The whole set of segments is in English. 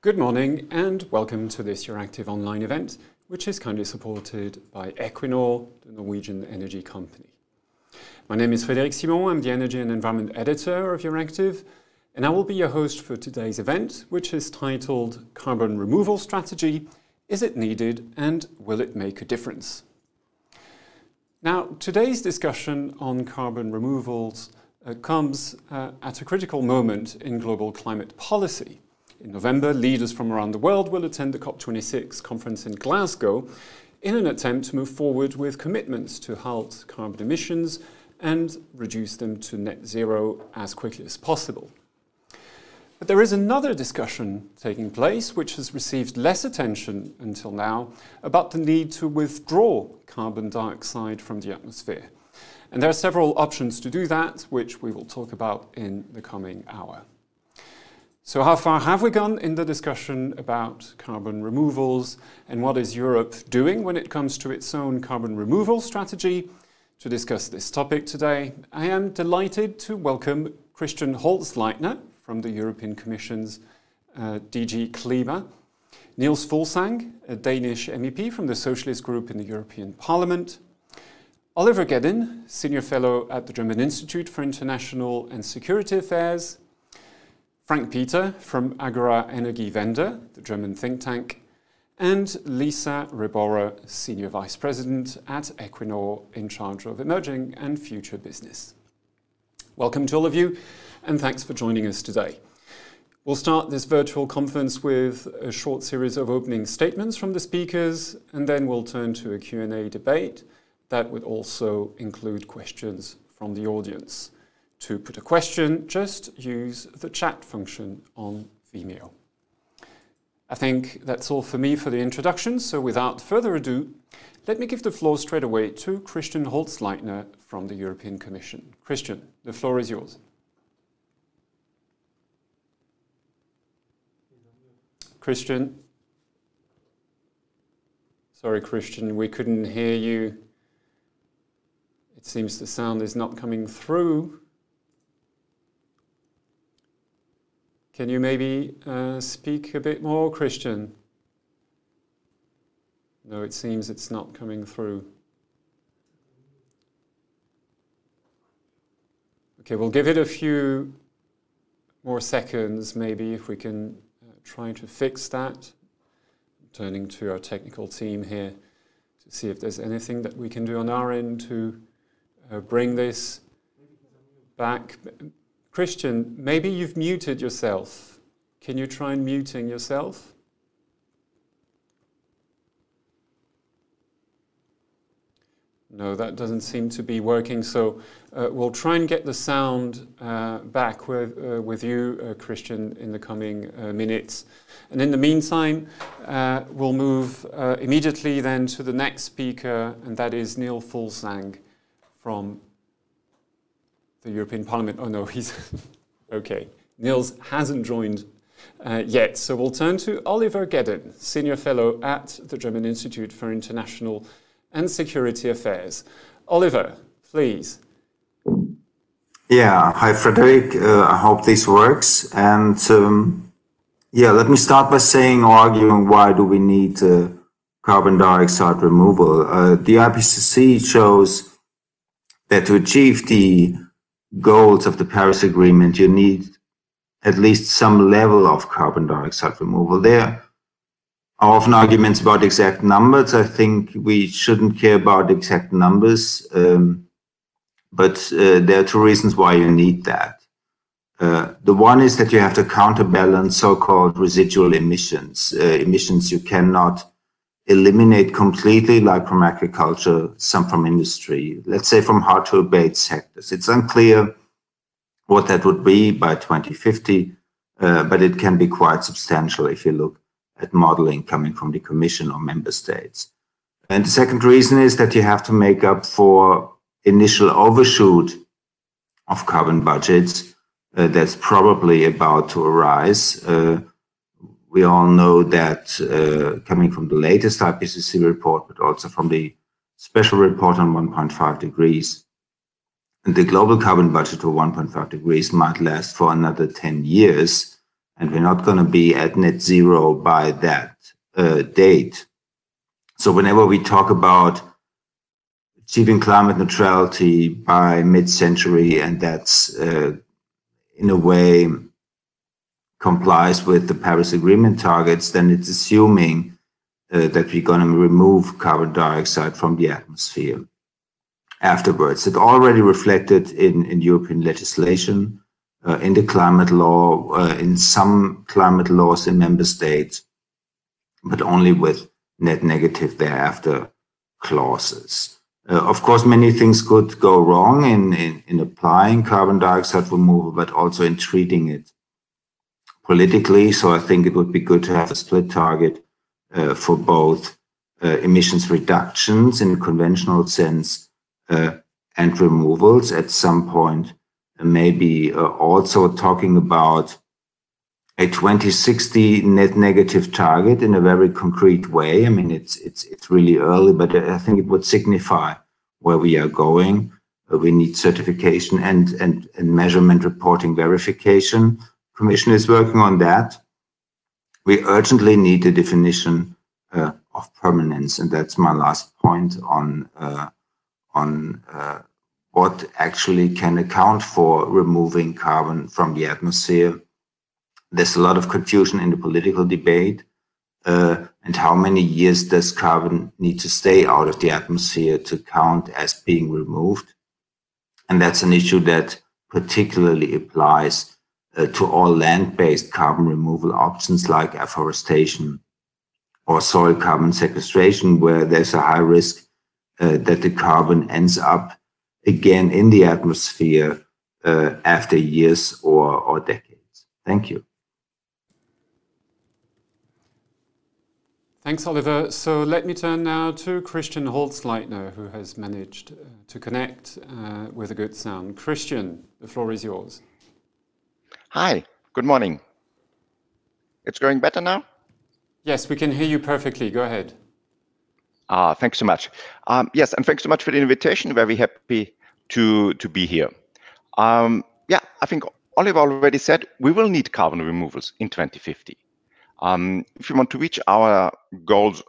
Good morning and welcome to this Euractiv online event, which is kindly supported by Equinor, the Norwegian energy company. My name is Frédéric Simon, I'm the Energy and Environment Editor of Euractiv, and I will be your host for today's event, which is titled Carbon Removal Strategy Is it Needed and Will it Make a Difference? Now, today's discussion on carbon removals uh, comes uh, at a critical moment in global climate policy. In November, leaders from around the world will attend the COP26 conference in Glasgow in an attempt to move forward with commitments to halt carbon emissions and reduce them to net zero as quickly as possible. But there is another discussion taking place which has received less attention until now about the need to withdraw carbon dioxide from the atmosphere. And there are several options to do that, which we will talk about in the coming hour. So, how far have we gone in the discussion about carbon removals and what is Europe doing when it comes to its own carbon removal strategy? To discuss this topic today, I am delighted to welcome Christian Holzleitner from the European Commission's uh, DG CLIMA, Niels Fuglsang, a Danish MEP from the Socialist Group in the European Parliament, Oliver Geden, Senior Fellow at the German Institute for International and Security Affairs, Frank Peter from Agora Energiewende, the German think tank, and Lisa Ribora, Senior Vice President at Equinor in charge of emerging and future business. Welcome to all of you, and thanks for joining us today. We'll start this virtual conference with a short series of opening statements from the speakers, and then we'll turn to a Q&A debate that would also include questions from the audience. To put a question, just use the chat function on Vimeo. I think that's all for me for the introduction, so without further ado, let me give the floor straight away to Christian Holzleitner from the European Commission. Christian, the floor is yours. Christian? Sorry, Christian, we couldn't hear you. It seems the sound is not coming through. Can you maybe uh, speak a bit more, Christian? No, it seems it's not coming through. Okay, we'll give it a few more seconds, maybe, if we can uh, try to fix that. turning to our technical team here to see if there's anything that we can do on our end to uh, bring this back. Christian, maybe you've muted yourself. Can you try and muting yourself? No, that doesn't seem to be working. So uh, we'll try and get the sound uh, back with, uh, with you, uh, Christian, in the coming uh, minutes. And in the meantime, uh, we'll move immediately then to the next speaker, and that is Neil Fuglsang from the European Parliament. Oh no, he's okay. Niels hasn't joined uh, yet. So we'll turn to Oliver Geden, Senior Fellow at the German Institute for International and Security Affairs. Oliver, please. Yeah, hi Frederick. Uh, I hope this works. And um, yeah, let me start by saying, or arguing why do we need uh, carbon dioxide removal? Uh, the IPCC shows that to achieve the goals of the Paris Agreement, you need at least some level of carbon dioxide removal. There are often arguments about exact numbers. I think we shouldn't care about exact numbers, um, but uh, there are two reasons why you need that. Uh, the one is that you have to counterbalance so-called residual emissions, uh, emissions you cannot eliminate completely, like from agriculture, some from industry, let's say from hard to abate sectors. It's unclear what that would be by 2050, uh, but it can be quite substantial if you look at modeling coming from the Commission or member states. And the second reason is that you have to make up for initial overshoot of carbon budgets uh, that's probably about to arise. Uh, we all know that uh, coming from the latest IPCC report, but also from the special report on 1.5 degrees, the global carbon budget of 1.5 degrees might last for another 10 years. and we're not going to be at net zero by that uh, date. So whenever we talk about achieving climate neutrality by mid-century, and that's uh, in a way complies with the Paris Agreement targets, then it's assuming uh, that we're going to remove carbon dioxide from the atmosphere afterwards. It already reflected in, in European legislation, uh, in the climate law, uh, in some climate laws in member states, but only with net negative thereafter clauses. Uh, of course, many things could go wrong in, in, in applying carbon dioxide removal, but also in treating it politically. So I think it would be good to have a split target uh, for both uh, emissions reductions in a conventional sense uh, and removals at some point. Maybe uh, also talking about a 2060 net negative target in a very concrete way. I mean, it's it's it's really early, but I think it would signify where we are going. We need certification and and and measurement reporting verification. Commission is working on that. We urgently need a definition uh, of permanence, and that's my last point on uh, on uh, what actually can account for removing carbon from the atmosphere there's a lot of confusion in the political debate. Uh, and how many years does carbon need to stay out of the atmosphere to count as being removed? And that's an issue that particularly applies to all land-based carbon removal options like afforestation or soil carbon sequestration, where there's a high risk uh, that the carbon ends up again in the atmosphere uh, after years or, or decades. Thank you. Thanks, Oliver. So let me turn now to Christian Holzleitner, who has managed uh, to connect uh, with a good sound. Christian, the floor is yours. Hi, good morning. It's going better now? Yes, we can hear you perfectly. Go ahead. Ah, thanks so much. Um, yes, and thanks so much for the invitation. Very happy to, to be here. Um, yeah, I think Oliver already said we will need carbon removals in 2050. Um, if we want to reach our goals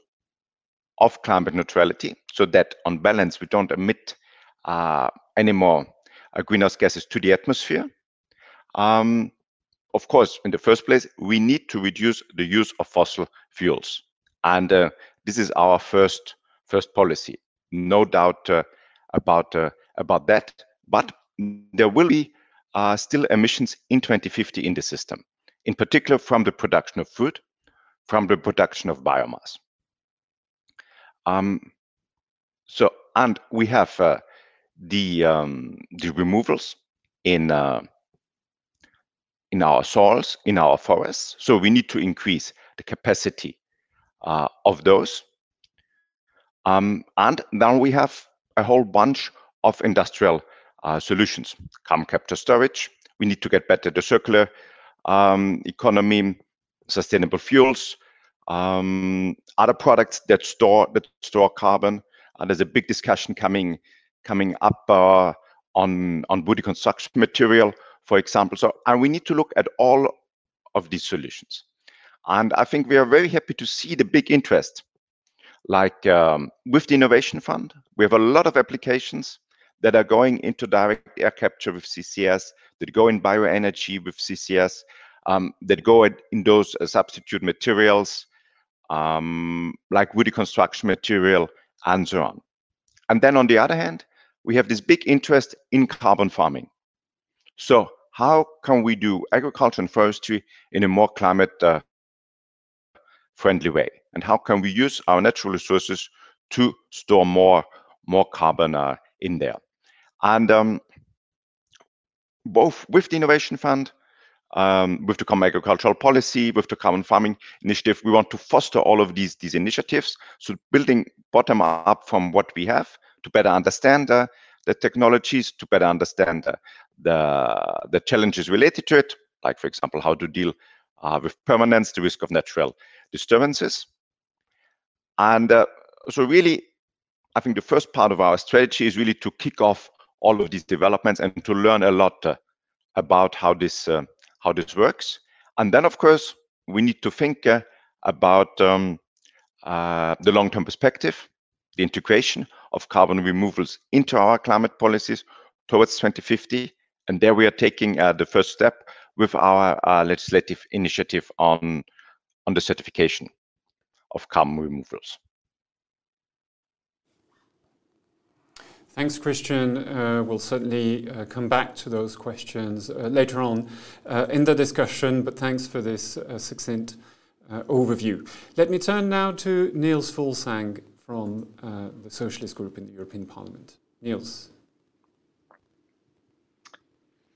of climate neutrality, so that on balance we don't emit uh, any more uh, greenhouse gases to the atmosphere, um, of course, in the first place, we need to reduce the use of fossil fuels, and uh, this is our first first policy. No doubt uh, about uh, about that. But there will be uh, still emissions in 2050 in the system in particular from the production of food, from the production of biomass. Um, so, and we have uh, the um, the removals in uh, in our soils, in our forests. So we need to increase the capacity uh, of those. Um, and then we have a whole bunch of industrial uh, solutions, carbon capture storage. We need to get better the circular um, economy, sustainable fuels, um, other products that store that store carbon. Uh, there's a big discussion coming coming up uh, on on woody construction material, for example. So, and we need to look at all of these solutions. And I think we are very happy to see the big interest. Like um, with the Innovation Fund, we have a lot of applications that are going into direct air capture with CCS, that go in bioenergy with CCS, um, that go in those uh, substitute materials um, like woody construction material and so on. And then on the other hand, we have this big interest in carbon farming. So how can we do agriculture and forestry in a more climate uh, friendly way? And how can we use our natural resources to store more, more carbon uh, in there? And um, both with the Innovation Fund um, with the Common Agricultural Policy, with the Carbon Farming Initiative, we want to foster all of these, these initiatives. So building bottom up from what we have to better understand uh, the technologies, to better understand uh, the, the challenges related to it, like, for example, how to deal uh, with permanence, the risk of natural disturbances. And uh, so really, I think the first part of our strategy is really to kick off all of these developments and to learn a lot uh, about how this uh, how this works. And then, of course, we need to think uh, about um, uh, the long-term perspective, the integration of carbon removals into our climate policies towards 2050. And there we are taking uh, the first step with our uh, legislative initiative on, on the certification of carbon removals. Thanks, Christian. Uh, we'll certainly uh, come back to those questions uh, later on uh, in the discussion, but thanks for this succinct overview. Let me turn now to Niels Fuglsang from the Socialist Group in the European Parliament. Niels.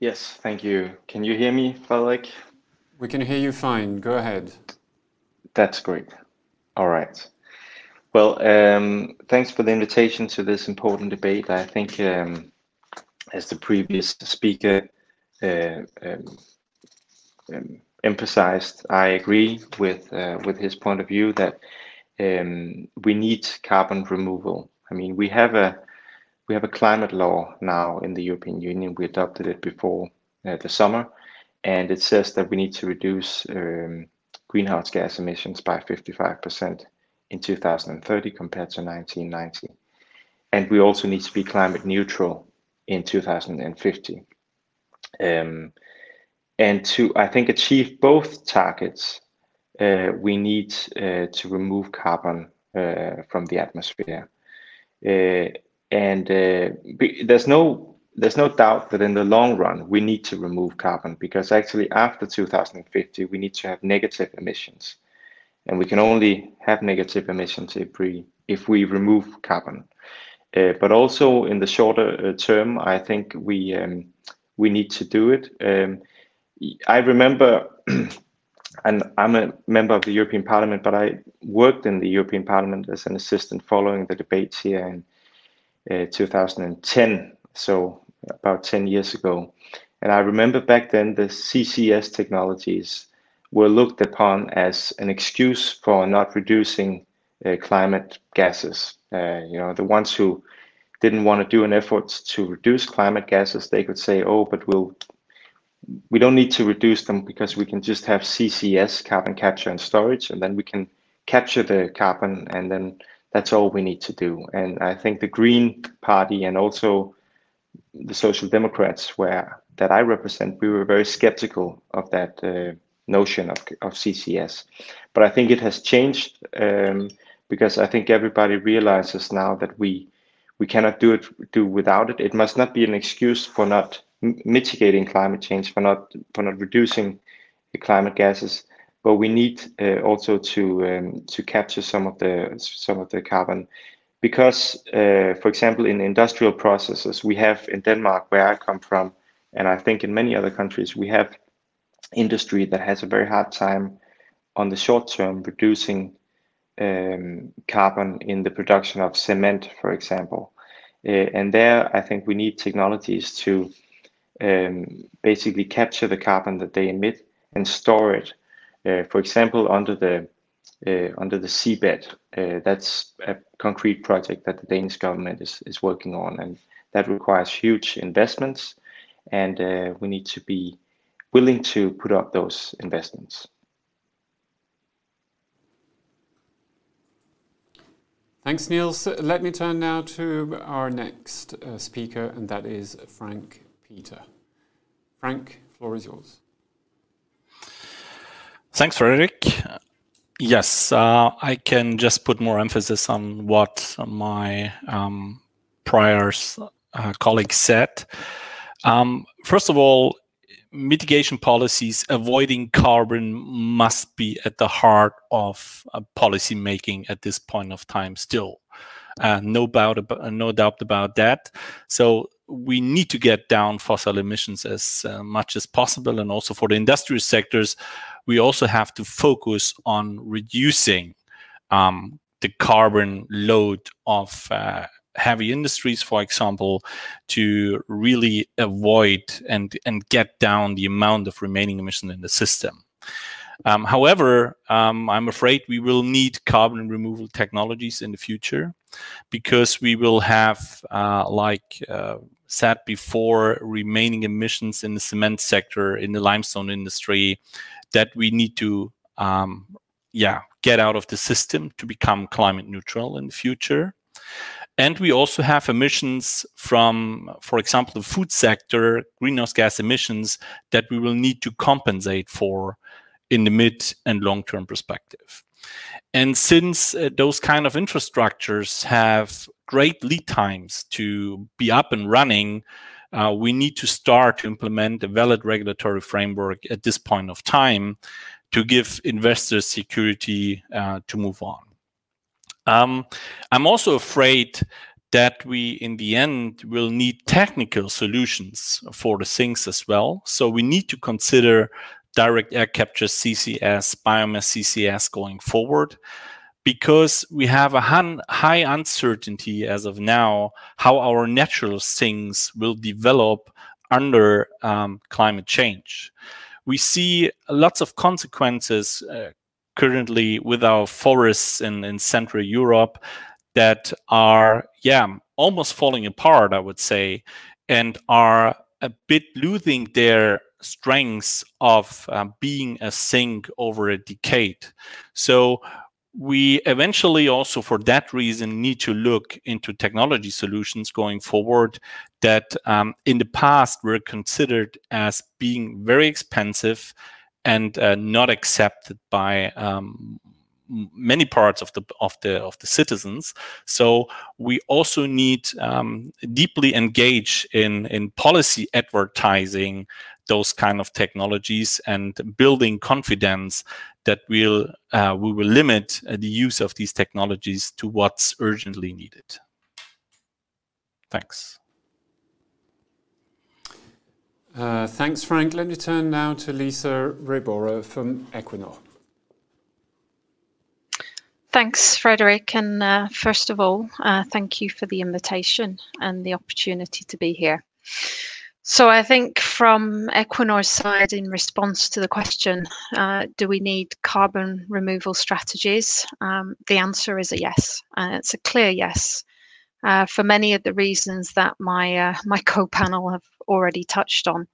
Yes, thank you. Can you hear me, Frederik? We can hear you fine. Go ahead. That's great. All right. Well, um, thanks for the invitation to this important debate. I think, um, as the previous speaker uh, um, um emphasized, I agree with uh, with his point of view that um, we need carbon removal. I mean, we have a we have a climate law now in the European Union. We adopted it before uh, the summer, and it says that we need to reduce um, greenhouse gas emissions by 55 percent in 2030 compared to 1990. And we also need to be climate neutral in 2050. Um, and to, I think, achieve both targets, uh, we need uh, to remove carbon uh, from the atmosphere. And uh, there's no there's no doubt that in the long run we need to remove carbon because actually after 2050 we need to have negative emissions and we can only have negative emissions if we if we remove carbon. Uh, but also in the shorter uh, term, I think we um, we need to do it. Um, I remember, and I'm a member of the European Parliament, but I worked in the European Parliament as an assistant following the debates here in uh, 2010, so about 10 years ago. And I remember back then the CCS technologies were looked upon as an excuse for not reducing uh, climate gases. Uh, you know, the ones who didn't want to do an effort to reduce climate gases, they could say, "Oh, but we'll we don't need to reduce them because we can just have CCS, carbon capture and storage, and then we can capture the carbon, and then that's all we need to do." And I think the Green Party and also the Social Democrats, where that I represent, we were very skeptical of that uh, notion of, of CCS. But I think it has changed um, because I think everybody realizes now that we we cannot do it do without it. It must not be an excuse for not mitigating climate change, for not for not reducing the climate gases. But we need uh, also to um, to capture some of the some of the carbon because, uh, for example, in industrial processes, we have in Denmark, where I come from, and I think in many other countries, we have industry that has a very hard time on the short term reducing um, carbon in the production of cement, for example. Uh, and there, I think we need technologies to um, basically capture the carbon that they emit and store it. Uh, for example, under the uh, under the seabed. Uh, that's a concrete project that the Danish government is, is working on, and that requires huge investments. And we need to be willing to put up those investments. Thanks, Niels. Let me turn now to our next uh, speaker, and that is Frank Peter. Frank, floor is yours. Thanks, Frederik. Yes, uh, I can just put more emphasis on what my um, prior uh, colleagues said. Um, first of all, mitigation policies avoiding carbon must be at the heart of uh, policy making at this point of time still uh, no doubt about, no doubt about that so we need to get down fossil emissions as uh, much as possible and also for the industrial sectors we also have to focus on reducing um, the carbon load of uh, heavy industries, for example, to really avoid and, and get down the amount of remaining emission in the system. Um, however, um, I'm afraid we will need carbon removal technologies in the future because we will have, uh, like uh, said before, remaining emissions in the cement sector, in the limestone industry, that we need to um, yeah get out of the system to become climate neutral in the future and we also have emissions from, for example, the food sector, greenhouse gas emissions that we will need to compensate for in the mid and long term perspective. And since uh, those kind of infrastructures have great lead times to be up and running, uh, we need to start to implement a valid regulatory framework at this point of time to give investors security uh, to move on. Um, I'm also afraid that we, in the end, will need technical solutions for the things as well. So we need to consider direct air capture CCS, biomass CCS going forward because we have a high uncertainty as of now how our natural things will develop under um, climate change. We see lots of consequences uh, currently with our forests in, in Central Europe that are, yeah, almost falling apart, I would say, and are a bit losing their strengths of uh, being a sink over a decade. So we eventually also for that reason need to look into technology solutions going forward that um, in the past were considered as being very expensive and uh, not accepted by um, many parts of the of the of the citizens. So we also need um, deeply engage in in policy advertising those kind of technologies and building confidence that we'll uh, we will limit uh, the use of these technologies to what's urgently needed. Thanks. Uh, thanks, Frank. Let me turn now to Lisa Rebora from Equinor. Thanks, Frederick. And uh, first of all, uh, thank you for the invitation and the opportunity to be here. So I think from Equinor's side, in response to the question, uh, do we need carbon removal strategies? Um, the answer is a yes. Uh, it's a clear yes. Uh, for many of the reasons that my uh, my co-panel have already touched on.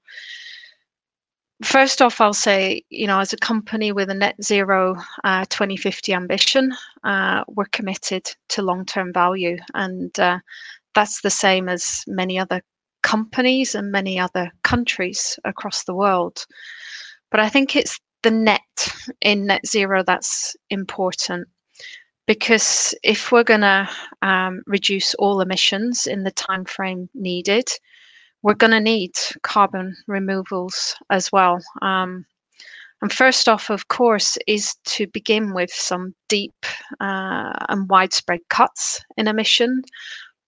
First off, I'll say, you know, as a company with a net zero uh, 2050 ambition, uh, we're committed to long-term value, and uh, that's the same as many other companies and many other countries across the world. But I think it's the net in net zero that's important because if we're going to um, reduce all emissions in the time frame needed, we're going to need carbon removals as well. Um, and first off, of course, is to begin with some deep uh, and widespread cuts in emission,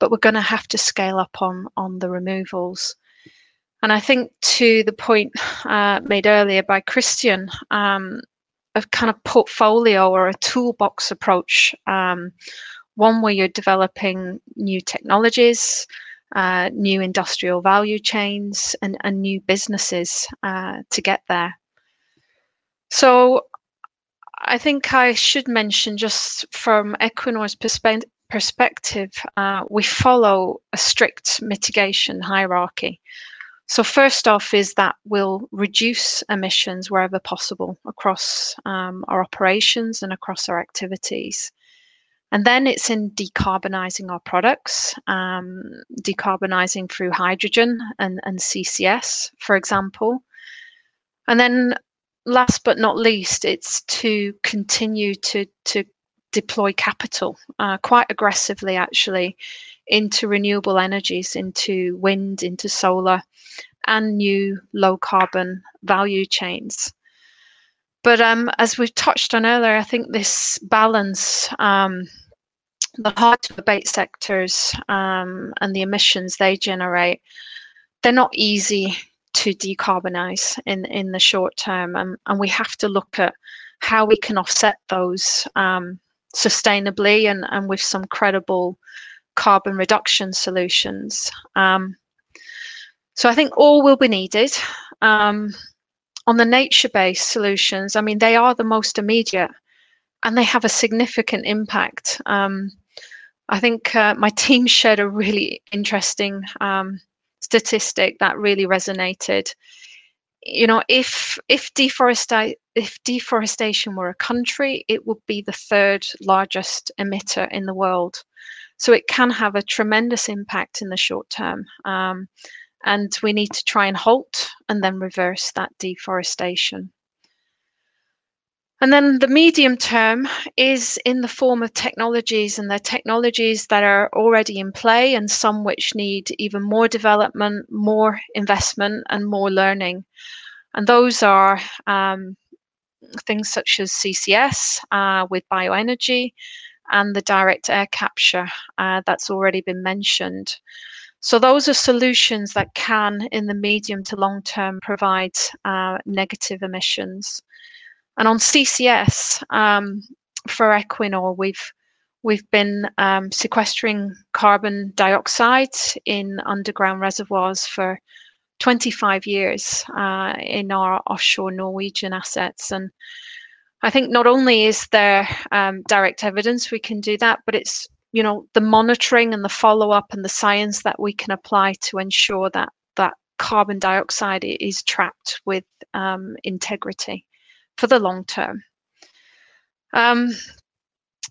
but we're going to have to scale up on on the removals. And I think to the point uh, made earlier by Christian, um, a kind of portfolio or a toolbox approach, um, one where you're developing new technologies, uh, new industrial value chains and, and new businesses uh, to get there. So I think I should mention just from Equinor's perspe perspective, uh, we follow a strict mitigation hierarchy. So first off is that we'll reduce emissions wherever possible across um, our operations and across our activities. And then it's in decarbonising our products, um, decarbonising through hydrogen and, and CCS, for example. And then last but not least, it's to continue to, to deploy capital uh, quite aggressively, actually, into renewable energies, into wind, into solar, and new low carbon value chains. But um, as we've touched on earlier, I think this balance um, the hard to abate sectors um, and the emissions they generate, they're not easy to decarbonize in, in the short term. And, and we have to look at how we can offset those um, sustainably and, and with some credible carbon reduction solutions. Um, so I think all will be needed. Um, on the nature-based solutions, I mean, they are the most immediate and they have a significant impact. Um, I think uh, my team shared a really interesting um, statistic that really resonated. You know, if if deforestation if deforestation were a country, it would be the third largest emitter in the world. So it can have a tremendous impact in the short term. Um, and we need to try and halt and then reverse that deforestation. And then the medium term is in the form of technologies, and the technologies that are already in play, and some which need even more development, more investment, and more learning. And those are um, things such as CCS uh, with bioenergy and the direct air capture uh, that's already been mentioned. So those are solutions that can, in the medium to long term, provide uh, negative emissions. And on CCS um, for Equinor, we've we've been um, sequestering carbon dioxide in underground reservoirs for 25 years uh, in our offshore Norwegian assets. And I think not only is there um, direct evidence we can do that, but it's you know the monitoring and the follow up and the science that we can apply to ensure that that carbon dioxide is trapped with um, integrity for the long term. Um,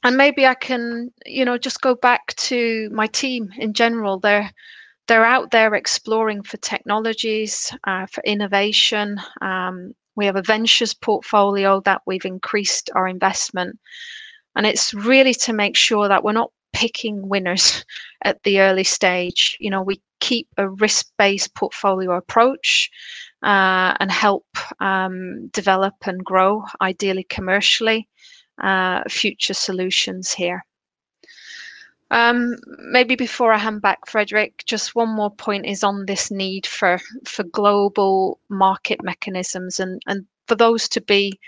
and maybe I can, you know, just go back to my team in general. They're they're out there exploring for technologies, uh, for innovation. Um, we have a ventures portfolio that we've increased our investment, and it's really to make sure that we're not picking winners at the early stage. You know, we keep a risk-based portfolio approach uh, and help um, develop and grow, ideally commercially, uh, future solutions here. Um, maybe before I hand back, Frederick, just one more point is on this need for for global market mechanisms and and for those to be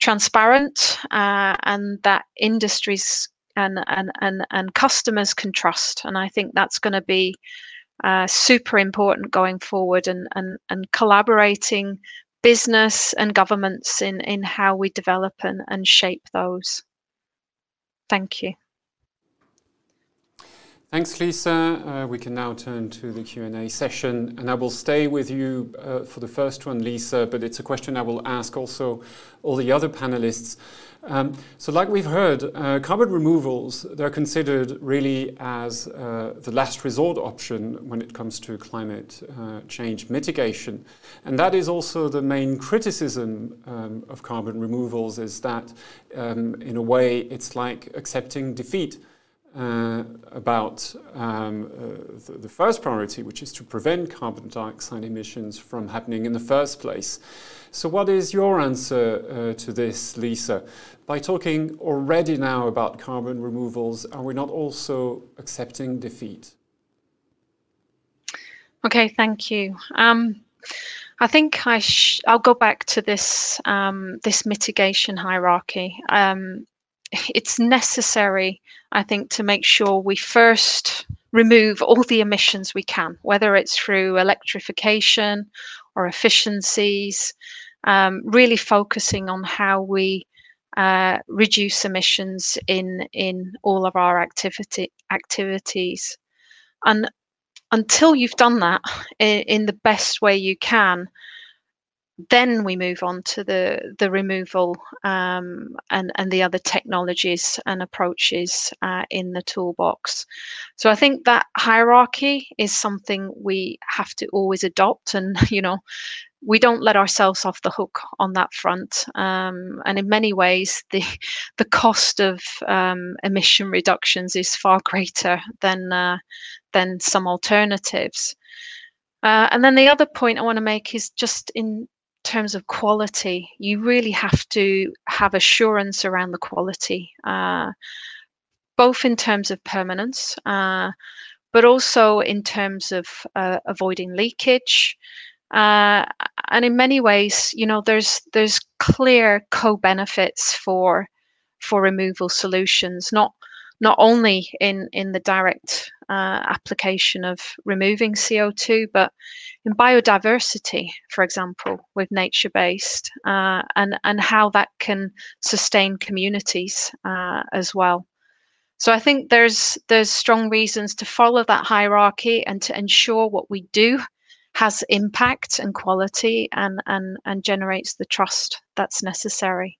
transparent uh, and that industries and, and and and customers can trust. And I think that's going to be uh, super important going forward and, and, and collaborating business and governments in, in how we develop and, and shape those. Thank you. Thanks, Lisa. Uh, we can now turn to the Q&A session, and I will stay with you uh, for the first one, Lisa, but it's a question I will ask also all the other panelists. Um, so like we've heard, uh, carbon removals, they're considered really as uh, the last resort option when it comes to climate uh, change mitigation. And that is also the main criticism um, of carbon removals is that um, in a way it's like accepting defeat. Uh, about um, uh, the, the, first priority, which is to prevent carbon dioxide emissions from happening in the first place. So, what is your answer uh, to this, Lisa? By talking already now about carbon removals, are we not also accepting defeat? Okay, thank you. Um, I think I will go back to this um, this mitigation hierarchy. Um, it's necessary, I think, to make sure we first remove all the emissions we can, whether it's through electrification or efficiencies, um, really focusing on how we uh, reduce emissions in in all of our activity activities. And until you've done that in, in the best way you can, then we move on to the the removal um, and and the other technologies and approaches uh, in the toolbox. So I think that hierarchy is something we have to always adopt, and you know, we don't let ourselves off the hook on that front. Um, and in many ways, the the cost of um, emission reductions is far greater than uh, than some alternatives. Uh, and then the other point I want to make is just in terms of quality, you really have to have assurance around the quality, uh, both in terms of permanence, uh, but also in terms of uh, avoiding leakage. Uh, and in many ways, you know, there's there's clear co-benefits for for removal solutions, not not only in in the direct uh, application of removing CO2, but in biodiversity, for example, with nature based, uh, and, and how that can sustain communities uh, as well. So I think there's there's strong reasons to follow that hierarchy and to ensure what we do has impact and quality and and and generates the trust that's necessary.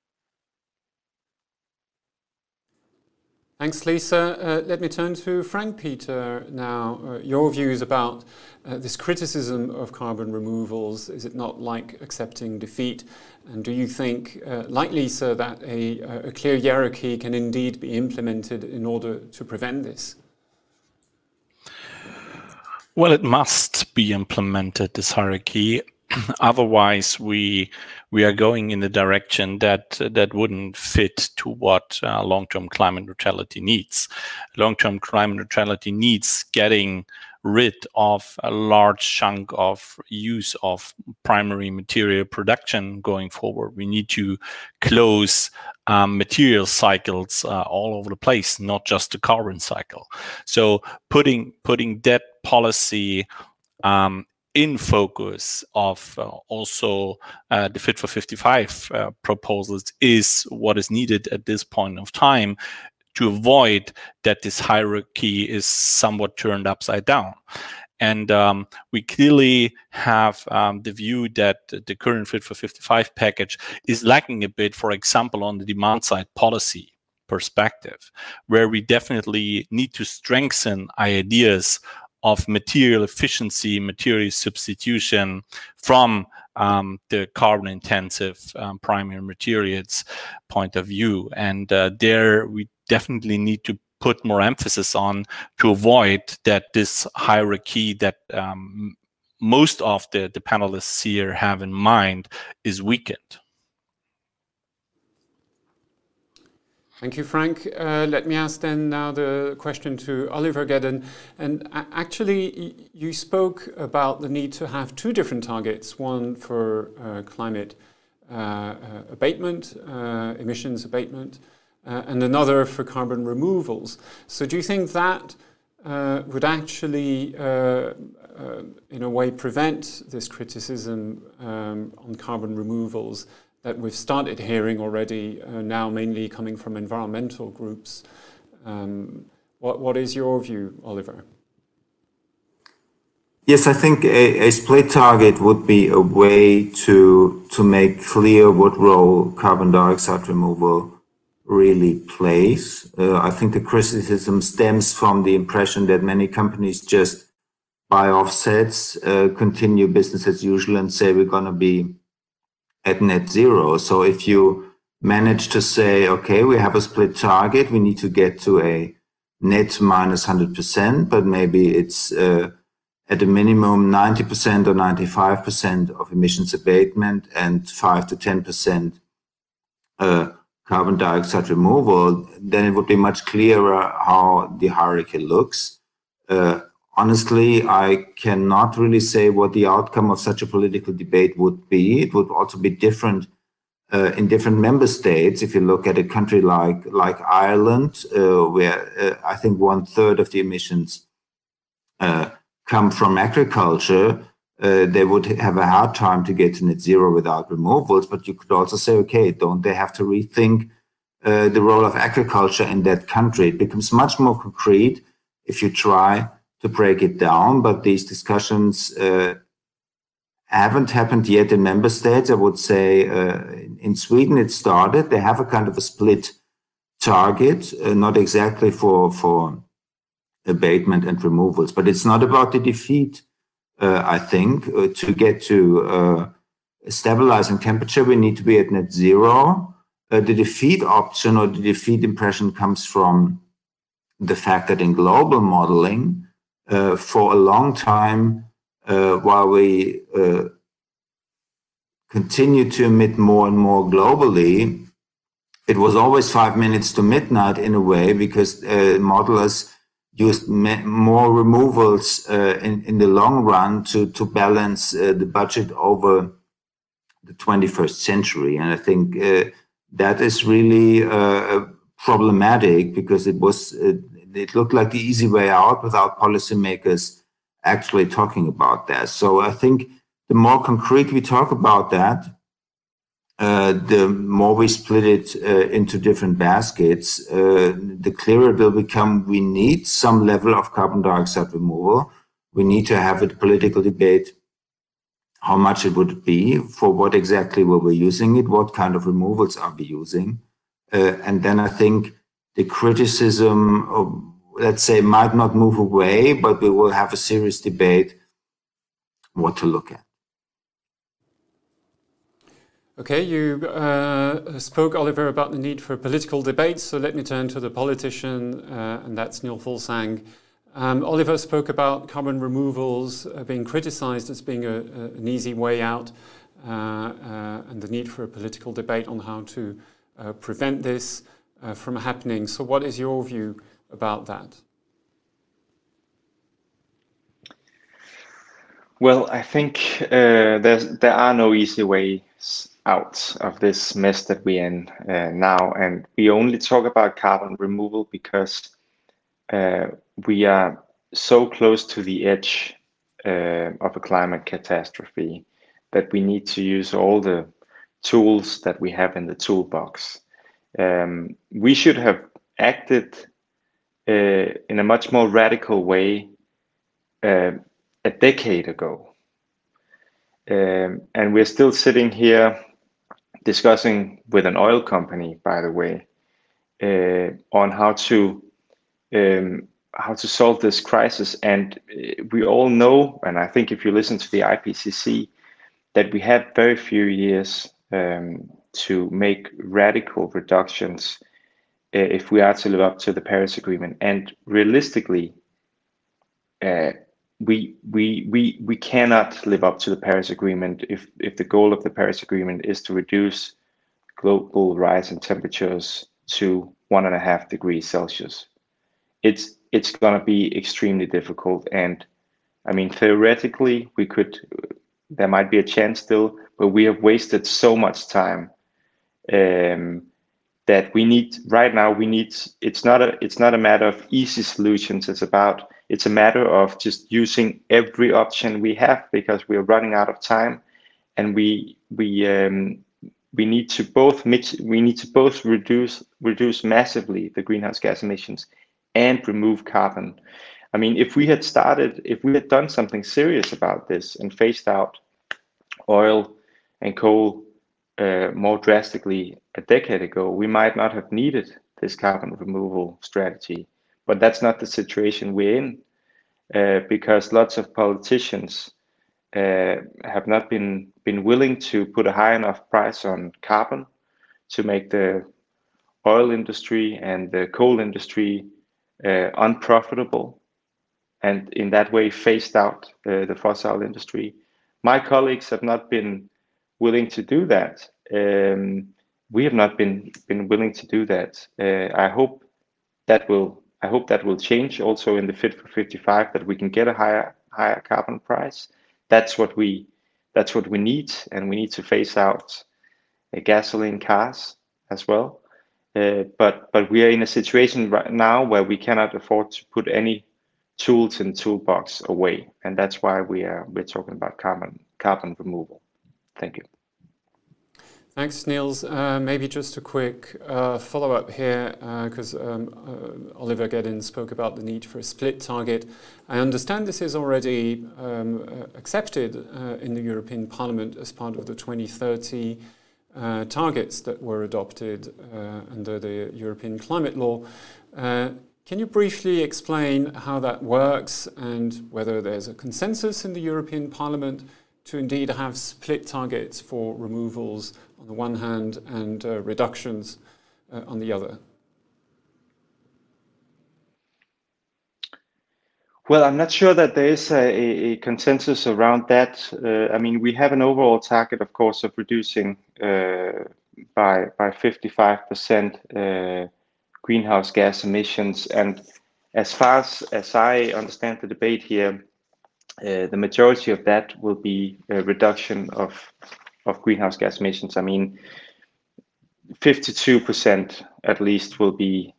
Thanks, Lisa. Uh, let me turn to Frank Peter now. Uh, your views about uh, this criticism of carbon removals. Is it not like accepting defeat? And do you think, uh, like Lisa, that a, a clear hierarchy can indeed be implemented in order to prevent this? Well, it must be implemented, this hierarchy. Otherwise, we we are going in the direction that that wouldn't fit to what uh, long-term climate neutrality needs. Long-term climate neutrality needs getting rid of a large chunk of use of primary material production going forward. We need to close um, material cycles uh, all over the place, not just the carbon cycle. So putting putting that policy um, in focus of uh, also uh, the Fit for 55 uh, proposals is what is needed at this point of time to avoid that this hierarchy is somewhat turned upside down. And um, we clearly have um, the view that the current Fit for 55 package is lacking a bit, for example, on the demand side policy perspective, where we definitely need to strengthen ideas of material efficiency, material substitution from um, the carbon intensive um, primary materials point of view. And uh, there we definitely need to put more emphasis on to avoid that this hierarchy that um, most of the, the panelists here have in mind is weakened. Thank you, Frank. Uh, let me ask then now the question to Oliver Geden. And actually, you spoke about the need to have two different targets, one for uh, climate uh, uh abatement, uh, emissions abatement, uh, and another for carbon removals. So do you think that would actually, in a way, prevent this criticism um, on carbon removals that we've started hearing already uh, now, mainly coming from environmental groups. Um, what, what is your view, Oliver? Yes, I think a, a, split target would be a way to to make clear what role carbon dioxide removal really plays. Uh, I think the criticism stems from the impression that many companies just buy offsets, uh, continue business as usual, and say we're going to be at net zero. So if you manage to say, okay, we have a split target, we need to get to a net minus 100%, but maybe it's uh, at a minimum 90% or 95% of emissions abatement and 5 to 10% uh, carbon dioxide removal, then it would be much clearer how the hierarchy looks. Uh, honestly, I cannot really say what the outcome of such a political debate would be. It would also be different uh, in different member states. If you look at a country like like Ireland, uh, where uh, I think one third of the emissions uh, come from agriculture, uh, they would have a hard time to get to net zero without removals. But you could also say, okay, don't they have to rethink uh, the role of agriculture in that country? It becomes much more concrete if you try to break it down, but these discussions uh, haven't happened yet in member states. I would say uh, in Sweden it started. They have a kind of a split target, uh, not exactly for for abatement and removals, but it's not about the defeat. Uh, I think uh, to get to uh, stabilizing temperature, we need to be at net zero. the defeat option or the defeat impression comes from the fact that in global modeling, for a long time while we continue to emit more and more globally. It was always five minutes to midnight in a way because modelers used more removals uh, in, in the long run to, to balance uh, the budget over the 21st century. And I think that is really problematic because it was it looked like the easy way out without policymakers actually talking about that. So I think the more concrete we talk about that, uh, the more we split it uh, into different baskets, uh, the clearer it will become we need some level of carbon dioxide removal. We need to have a political debate how much it would be, for what exactly were we using it, what kind of removals are we using. Uh, and then I think the criticism of, let's say, might not move away, but we will have a serious debate what to look at. Okay, you uh, spoke, Oliver, about the need for political debate. So let me turn to the politician, uh, and that's Neil Fuglsang. Um, Oliver spoke about carbon removals uh, being criticized as being a, a, an easy way out, uh, uh, and the need for a political debate on how to uh, prevent this from happening. So, what is your view about that? Well, I think there are no easy ways out of this mess that we're in uh, now. And we only talk about carbon removal because uh, we are so close to the edge uh, of a climate catastrophe that we need to use all the tools that we have in the toolbox. Um, we should have acted uh, in a much more radical way uh, a decade ago. Um, and we're still sitting here discussing with an oil company, by the way, uh, on how to um, how to solve this crisis. And uh, we all know, and I think if you listen to the IPCC, that we have very few years um, to make radical reductions uh, if we are to live up to the Paris Agreement. And realistically, uh, we we we we cannot live up to the Paris Agreement if if the goal of the Paris Agreement is to reduce global rise in temperatures to one and a half degrees Celsius. It's it's going to be extremely difficult, and I mean theoretically we could there might be a chance still, but we have wasted so much time um, that we need right now. We need it's not a it's not a matter of easy solutions. It's about it's a matter of just using every option we have because we are running out of time, and we we um, we need to both we need to both reduce reduce massively the greenhouse gas emissions and remove carbon. I mean, if we had started, if we had done something serious about this and phased out oil and coal uh, more drastically a decade ago, we might not have needed this carbon removal strategy. But that's not the situation we're in uh, because lots of politicians uh, have not been, been willing to put a high enough price on carbon to make the oil industry and the coal industry uh, unprofitable and in that way phased out uh, the fossil industry. My colleagues have not been willing to do that. Um, we have not been been willing to do that. Uh, I hope that will I hope that will change also in the Fit for 55 that we can get a higher higher carbon price. That's what we that's what we need, and we need to phase out uh, gasoline cars as well. Uh, but but we are in a situation right now where we cannot afford to put any tools in the toolbox away, and that's why we are we're talking about carbon carbon removal. Thank you. Thanks, Niels. Uh, maybe just a quick uh, follow-up here, because uh, um, uh, Oliver Geden spoke about the need for a split target. I understand this is already um, uh, accepted uh, in the European Parliament as part of the 2030 targets that were adopted under the European climate law. Can you briefly explain how that works and whether there's a consensus in the European Parliament to indeed have split targets for removals on the one hand and uh, reductions uh, on the other? Well, I'm not sure that there is a, a consensus around that. Uh, I mean, we have an overall target, of course, of reducing uh, by by 55% uh, greenhouse gas emissions. And as far as, as I understand the debate here, uh, the majority of that will be a reduction of of greenhouse gas emissions. I mean, 52% at least will be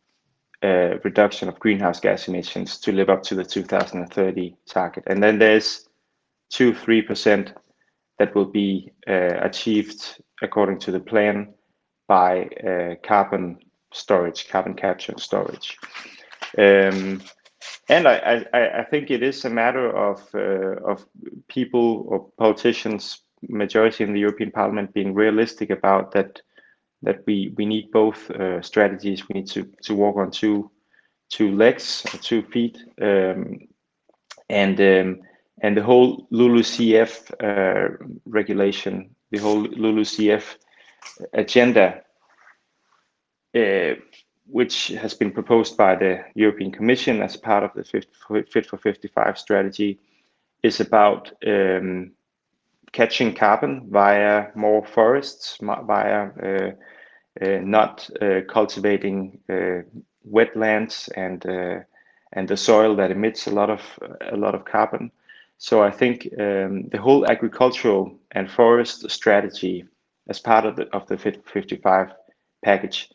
a reduction of greenhouse gas emissions to live up to the 2030 target. And then there's 2 3% that will be uh, achieved according to the plan by uh, carbon storage, carbon capture and storage. Um, and I, I, I think it is a matter of uh, of people or politicians, majority in the European Parliament, being realistic about that that we we need both uh, strategies. We need to to walk on two two legs, two feet, um, and um, and the whole LULUCF uh, regulation, the whole LULUCF agenda. Uh, which has been proposed by the European Commission as part of the Fit for 55 strategy, is about um, catching carbon via more forests, via uh, uh, not uh, cultivating wetlands and and the soil that emits a lot of a lot of carbon. So I think um, the whole agricultural and forest strategy, as part of the of the 55 package,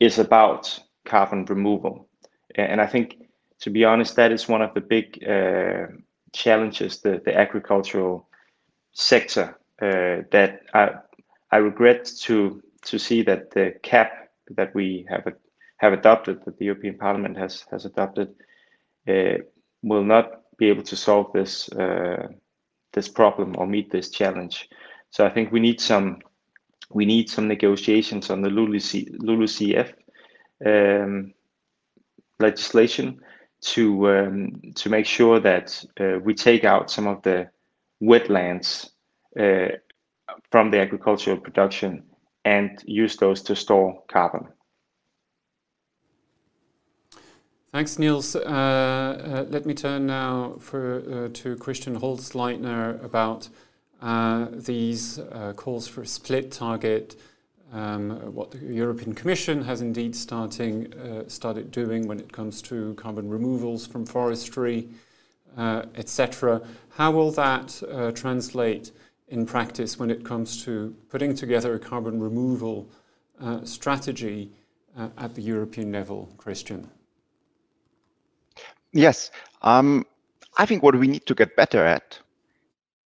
is about carbon removal. And I think, to be honest, that is one of the big uh, challenges the, the agricultural sector uh, that I, I regret to to see that the cap that we have have adopted, that the European Parliament has has adopted, uh, will not be able to solve this uh, this problem or meet this challenge. So I think we need some we need some negotiations on the LULUCF um, legislation to um, to make sure that uh, we take out some of the wetlands uh, from the agricultural production and use those to store carbon. Thanks, Niels. Uh, uh, let me turn now for, uh, to Christian Holzleitner about uh, these uh, calls for a split target, um, what the European Commission has indeed starting, started doing when it comes to carbon removals from forestry, etc. How will that translate in practice when it comes to putting together a carbon removal strategy at the European level, Christian? Yes. Um, I think what we need to get better at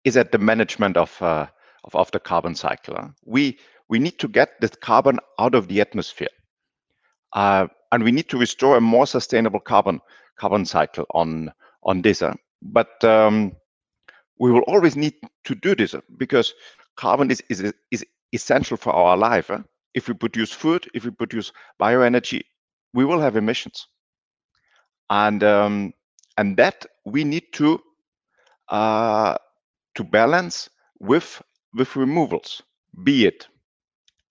is at the management of, uh, of, of the carbon cycle. We, we need to get the carbon out of the atmosphere. Uh, and we need to restore a more sustainable carbon carbon cycle on on this. Uh. But um, we will always need to do this uh, because carbon is, is, is essential for our life. Uh. If we produce food, if we produce bioenergy, we will have emissions. And um, and that we need to uh, to balance with with removals, be it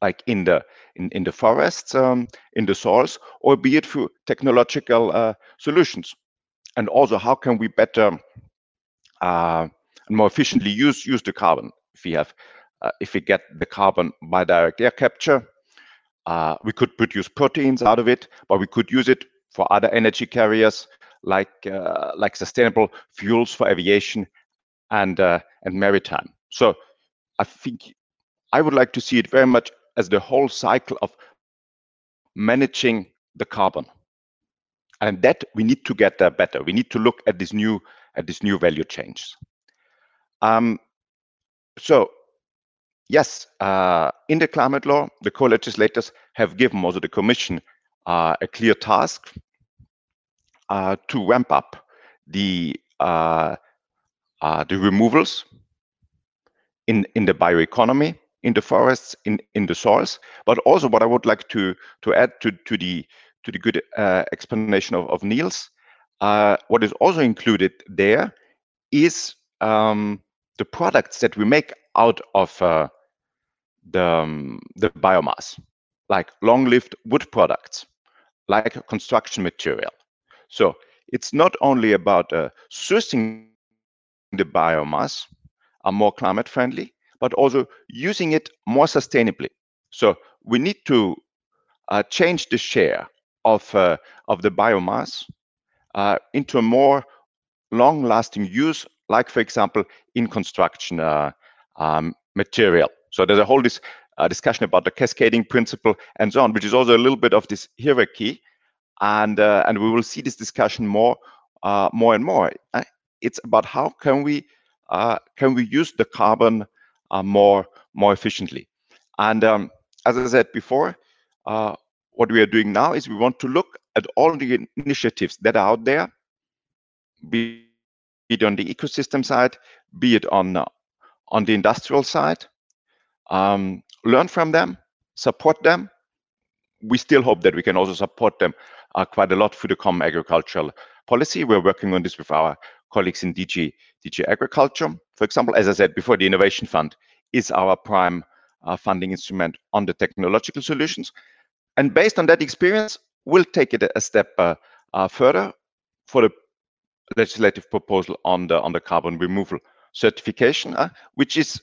like in the in, in the forests, um, in the soils, or be it through technological uh, solutions. And also, how can we better uh, and more efficiently use use the carbon? If we have, uh, if we get the carbon by direct air capture, uh, we could produce proteins out of it, but we could use it for other energy carriers like uh, like sustainable fuels for aviation and uh, and maritime. So I think I would like to see it very much as the whole cycle of managing the carbon, and that we need to get there better. We need to look at this new at this new value chains. Um, so yes, uh, in the climate law, the co-legislators have given also the Commission uh, a clear task uh, to ramp up the uh, uh, the removals in, in the bioeconomy, in the forests, in, in the soils. But also what I would like to, to add to, to the to the good uh, explanation of, of Niels, uh, what is also included there is um, the products that we make out of uh, the, um, the biomass, like long-lived wood products, like construction material. So it's not only about uh, sourcing the biomass are more climate friendly, but also using it more sustainably. So we need to uh, change the share of uh, of the biomass uh, into a more long-lasting use, like for example in construction uh, um, material. So there's a whole this uh, discussion about the cascading principle and so on, which is also a little bit of this hierarchy, and uh, and we will see this discussion more more and more it's about how can we can we use the carbon more more efficiently. And um, as I said before, uh, what we are doing now is we want to look at all the initiatives that are out there be it on the ecosystem side, be it on on the industrial side. Um, learn from them, support them. We still hope that we can also support them uh, quite a lot through the common agricultural policy. We're working on this with our colleagues in DG, DG Agriculture. For example, as I said before, the Innovation Fund is our prime uh, funding instrument on the technological solutions. And based on that experience, we'll take it a step uh, uh, further for the legislative proposal on the on the carbon removal certification, uh, which is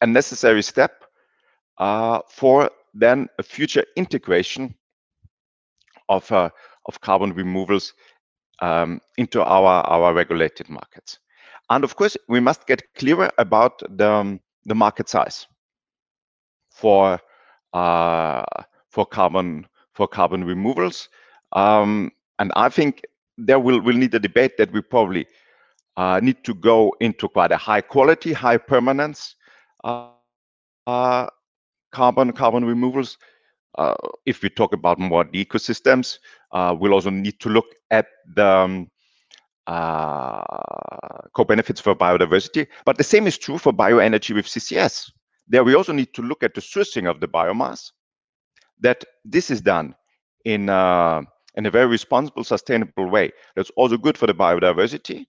a necessary step uh, for then a future integration of uh, of carbon removals um, into our our regulated markets. And of course, we must get clearer about the um, the market size for uh, for carbon for carbon removals. Um, and I think there will will need a debate that we probably uh, need to go into quite a high quality, high permanence uh, uh carbon carbon removals. Uh, if we talk about more the ecosystems, uh, we'll also need to look at the um, co-benefits for biodiversity. But the same is true for bioenergy with CCS. There we also need to look at the sourcing of the biomass. That this is done in uh, in a very responsible, sustainable way. That's also good for the biodiversity.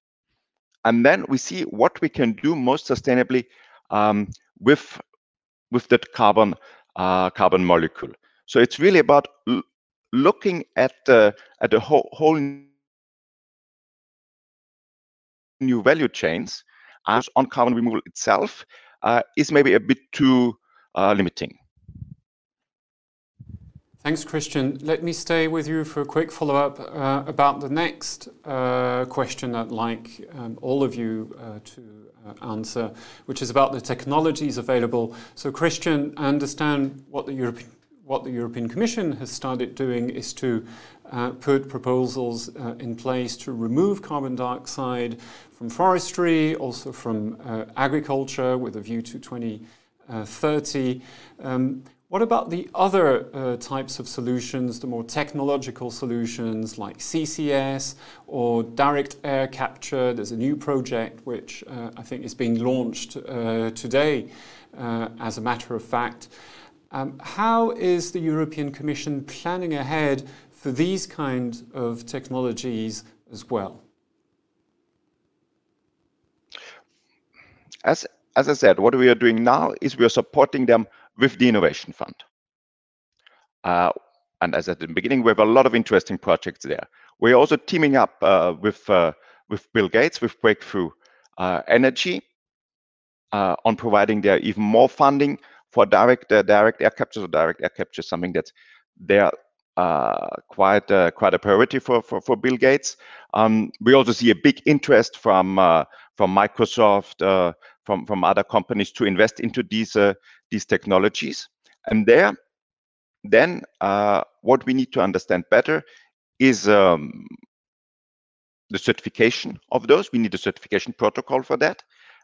And then we see what we can do most sustainably um, with with that carbon uh, carbon molecule. So it's really about looking at the at the whole, whole new value chains as on carbon removal itself uh, is maybe a bit too uh, limiting. Thanks, Christian. Let me stay with you for a quick follow-up uh, about the next uh, question I'd like um, all of you uh, to uh, answer, which is about the technologies available. So, Christian, I understand what the European what the European Commission has started doing is to uh, put proposals uh, in place to remove carbon dioxide from forestry, also from agriculture, with a view to 2030. Um, what about the other uh, types of solutions, the more technological solutions like CCS or direct air capture? There's a new project which uh, I think is being launched uh, today, uh, as a matter of fact. Um, how is the European Commission planning ahead for these kind of technologies as well? As, as I said, what we are doing now is we are supporting them with the Innovation Fund. Uh, and as at the beginning, we have a lot of interesting projects there. We're also teaming up uh, with uh, with Bill Gates with Breakthrough uh, Energy uh, on providing there even more funding for direct uh, direct air capture. So direct air capture is something that's there quite quite a priority for for, for Bill Gates. Um, we also see a big interest from from Microsoft, from from other companies to invest into these these technologies. And there, then uh, what we need to understand better is um, the certification of those. We need a certification protocol for that.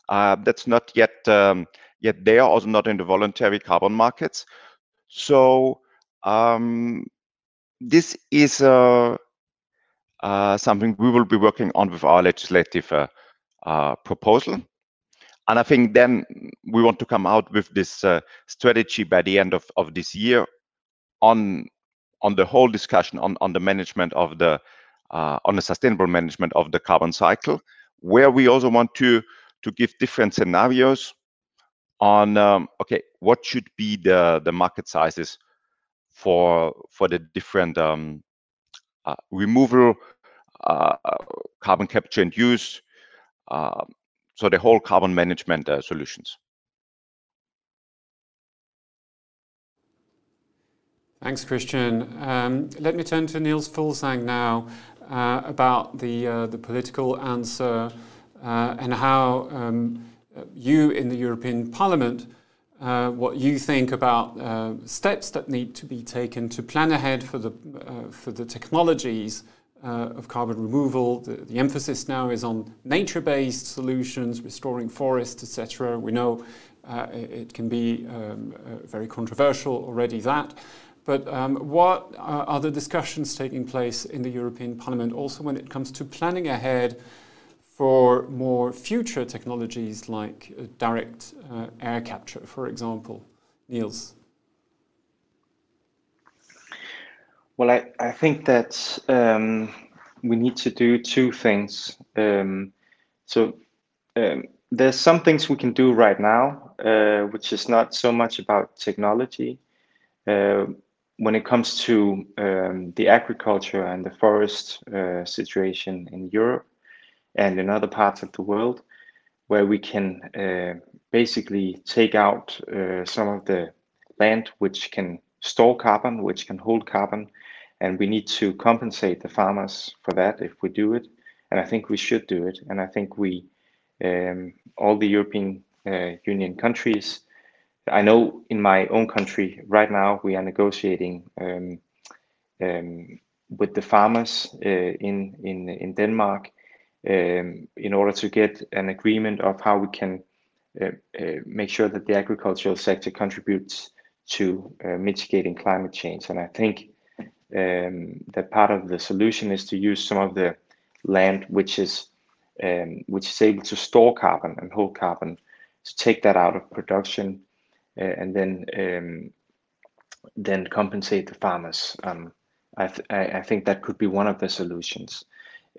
Uh, that's not yet um, yet there, also not in the voluntary carbon markets. So um, this is uh, uh, something we will be working on with our legislative uh, uh, proposal. And I think then we want to come out with this uh, strategy by the end of, of this year on on the whole discussion on, on the management of the uh, on the sustainable management of the carbon cycle, where we also want to to give different scenarios on um, okay what should be the the market sizes for for the different um, uh, removal, uh, carbon capture and use, uh, so the whole carbon management uh, solutions. Thanks, Christian. Um, let me turn to Niels Fuglsang now uh, about the, uh, the political answer uh, and how um, you in the European Parliament, uh, what you think about uh, steps that need to be taken to plan ahead for the, for the technologies uh, of carbon removal. The, the, emphasis now is on nature-based solutions, restoring forests, etc. We know uh, it, can be um, uh, very controversial already that. But um, what uh, are the discussions taking place in the European Parliament also when it comes to planning ahead for more future technologies like uh, direct uh, air capture, for example? Niels? Well, I, I think that um, we need to do two things. Um, so um, there's some things we can do right now, uh, which is not so much about technology. Uh, when it comes to um, the agriculture and the forest uh, situation in Europe and in other parts of the world, where we can uh, basically take out uh, some of the land which can store carbon, which can hold carbon, and we need to compensate the farmers for that if we do it. And I think we should do it. And I think we um, all the European uh, Union countries. I know in my own country right now we are negotiating um, um, with the farmers uh, in in in Denmark um, in order to get an agreement of how we can uh, uh make sure that the agricultural sector contributes to uh, mitigating climate change. And I think um, that part of the solution is to use some of the land which is um, which is able to store carbon and hold carbon, to take that out of production uh, and then um, then compensate the farmers. Um, I, th I, think that could be one of the solutions.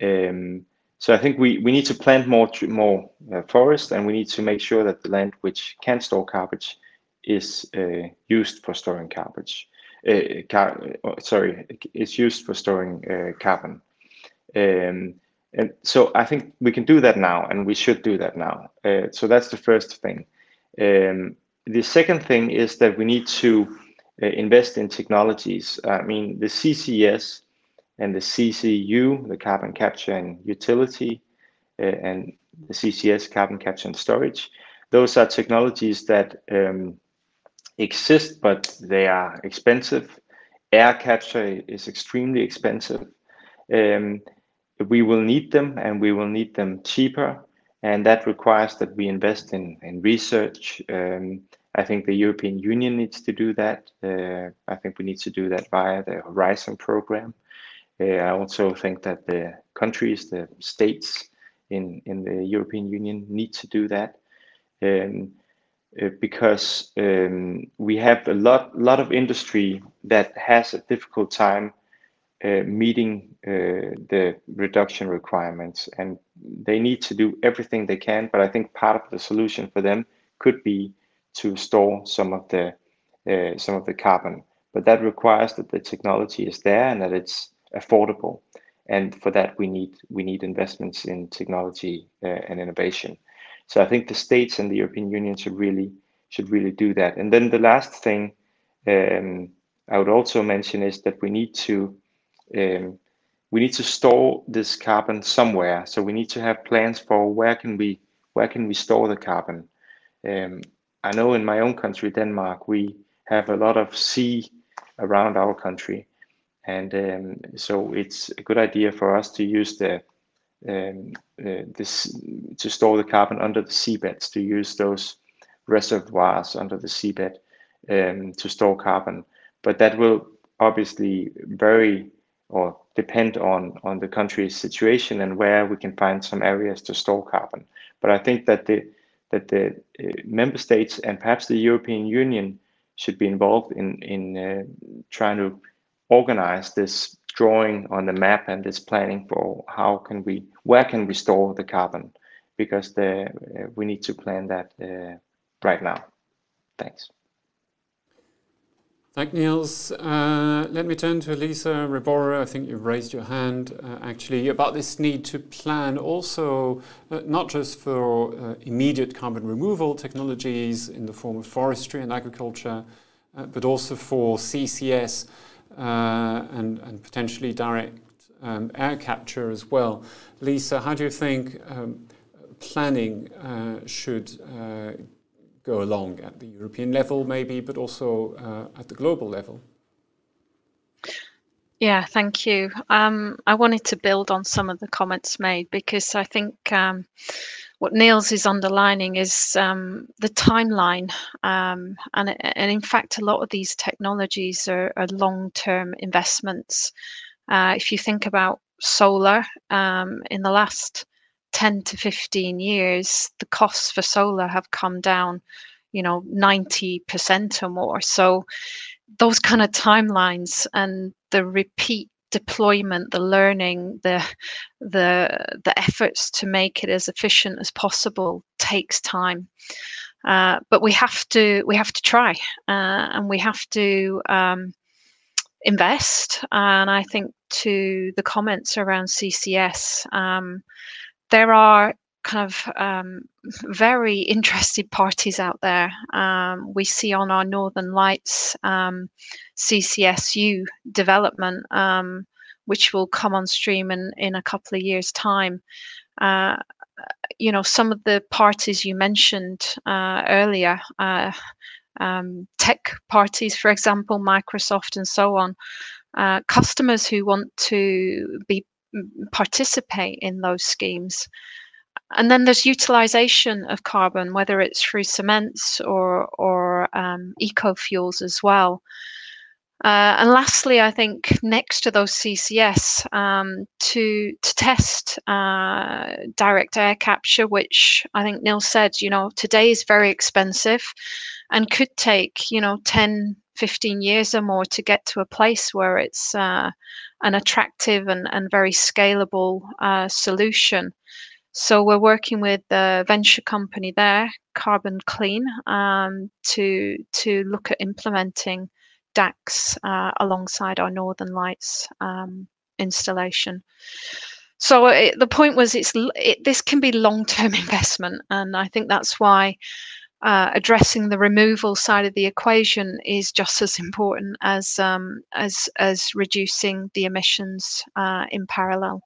Um, so I think we, we need to plant more more uh, forest and we need to make sure that the land which can store garbage is uh, used for storing garbage. Uh, uh, sorry, it's used for storing uh, carbon. Um, and so I think we can do that now, and we should do that now. Uh, so that's the first thing. Um, the second thing is that we need to uh, invest in technologies. I mean, the CCS and the CCU, the carbon capture and utility, uh, and the CCS, carbon capture and storage, those are technologies that um, exist, but they are expensive. Air capture is extremely expensive. Um, we will need them and we will need them cheaper. And that requires that we invest in, in research. Um, I think the European Union needs to do that. Uh, I think we need to do that via the Horizon program. Uh, I also think that the countries, the states in, in the European Union need to do that. Um, uh, because um, we have a lot, lot of industry that has a difficult time uh, meeting uh, the reduction requirements. And they need to do everything they can but i think part of the solution for them could be to store some of the uh, some of the carbon. But that requires that the technology is there and that it's affordable. And for that we need we need investments in technology uh, and innovation so i think the states and the european union should really should really do that and then the last thing um, i would also mention is that we need to um, we need to store this carbon somewhere. So we need to have plans for where can we where can we store the carbon. Um, I know in my own country, Denmark, we have a lot of sea around our country, and um, so it's a good idea for us to use the um, uh, this to store the carbon under the seabeds, to use those reservoirs under the seabed um, to store carbon. But that will obviously vary or depend on on the country's situation and where we can find some areas to store carbon. But I think that the that the uh, member states and perhaps the European Union should be involved in in uh, trying to organize this drawing on the map and this planning for how can we where can we store the carbon because the uh, we need to plan that uh, right now. Thanks. Thank Niels. Uh, let me turn to Lisa Ribora. I think you've raised your hand uh, actually about this need to plan also uh, not just for uh, immediate carbon removal technologies in the form of forestry and agriculture, uh, but also for CCS uh, and, and potentially direct um, air capture as well. Lisa, how do you think um, planning should go along at the European level, maybe, but also uh, at the global level? Yeah, thank you. Um, I wanted to build on some of the comments made because I think um, what Niels is underlining is um, the timeline, um, and and in fact, a lot of these technologies are, are long-term investments. Uh, if you think about solar, um, in the last 10 to 15 years, the costs for solar have come down, you know, 90% or more. So those kind of timelines and the repeat deployment, the learning, the the the efforts to make it as efficient as possible takes time. Uh, but we have to we have to try, uh, and we have to um, invest. And I think to the comments around CCS, um, there are kind of um, very interested parties out there. Um, we see on our Northern Lights um, CCSU development, um, which will come on stream in, in a couple of years' time. Uh, you know, some of the parties you mentioned uh, earlier, uh, um, tech parties, for example, Microsoft and so on, uh, customers who want to be participate in those schemes and then there's utilization of carbon, whether it's through cements or or um, eco fuels as well. Uh, and lastly, I think next to those CCS, um, to to test uh, direct air capture, which I think Neil said, you know, today is very expensive, and could take you know 10, 15 years or more to get to a place where it's uh, an attractive and, and very scalable uh, solution. So we're working with a venture company there, Carbon Clean, um, to to look at implementing DACs uh, alongside our Northern Lights um, installation. So it, the point was, it's it, this can be long-term investment, and I think that's why uh, addressing the removal side of the equation is just as important as um, as as reducing the emissions uh, in parallel.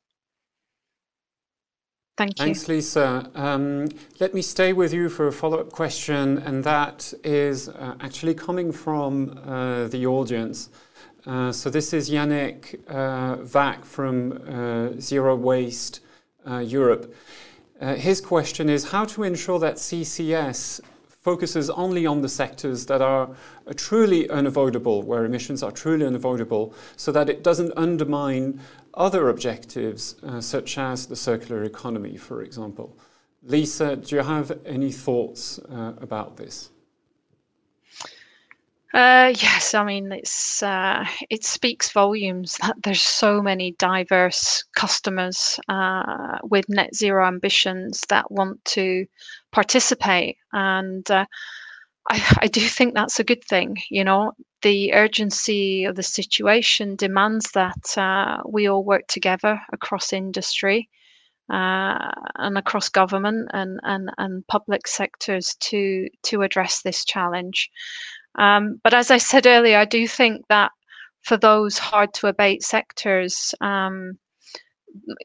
Thank you. Thanks, Lisa. Um, let me stay with you for a follow-up question, and that is uh, actually coming from uh, the audience. Uh, so this is Janek uh, Vahk from uh, Zero Waste uh, Europe. his question is how to ensure that CCS focuses only on the sectors that are truly unavoidable, where emissions are truly unavoidable, so that it doesn't undermine other objectives, uh, such as the circular economy, for example. Lisa, do you have any thoughts uh, about this? Uh, yes, I mean it's uh, it speaks volumes that there's so many diverse customers uh, with net zero ambitions that want to participate, and uh, I, I do think that's a good thing. You know, the urgency of the situation demands that uh, we all work together across industry uh, and across government and, and, and public sectors to to address this challenge. Um, but as I said earlier, I do think that for those hard to abate sectors, um,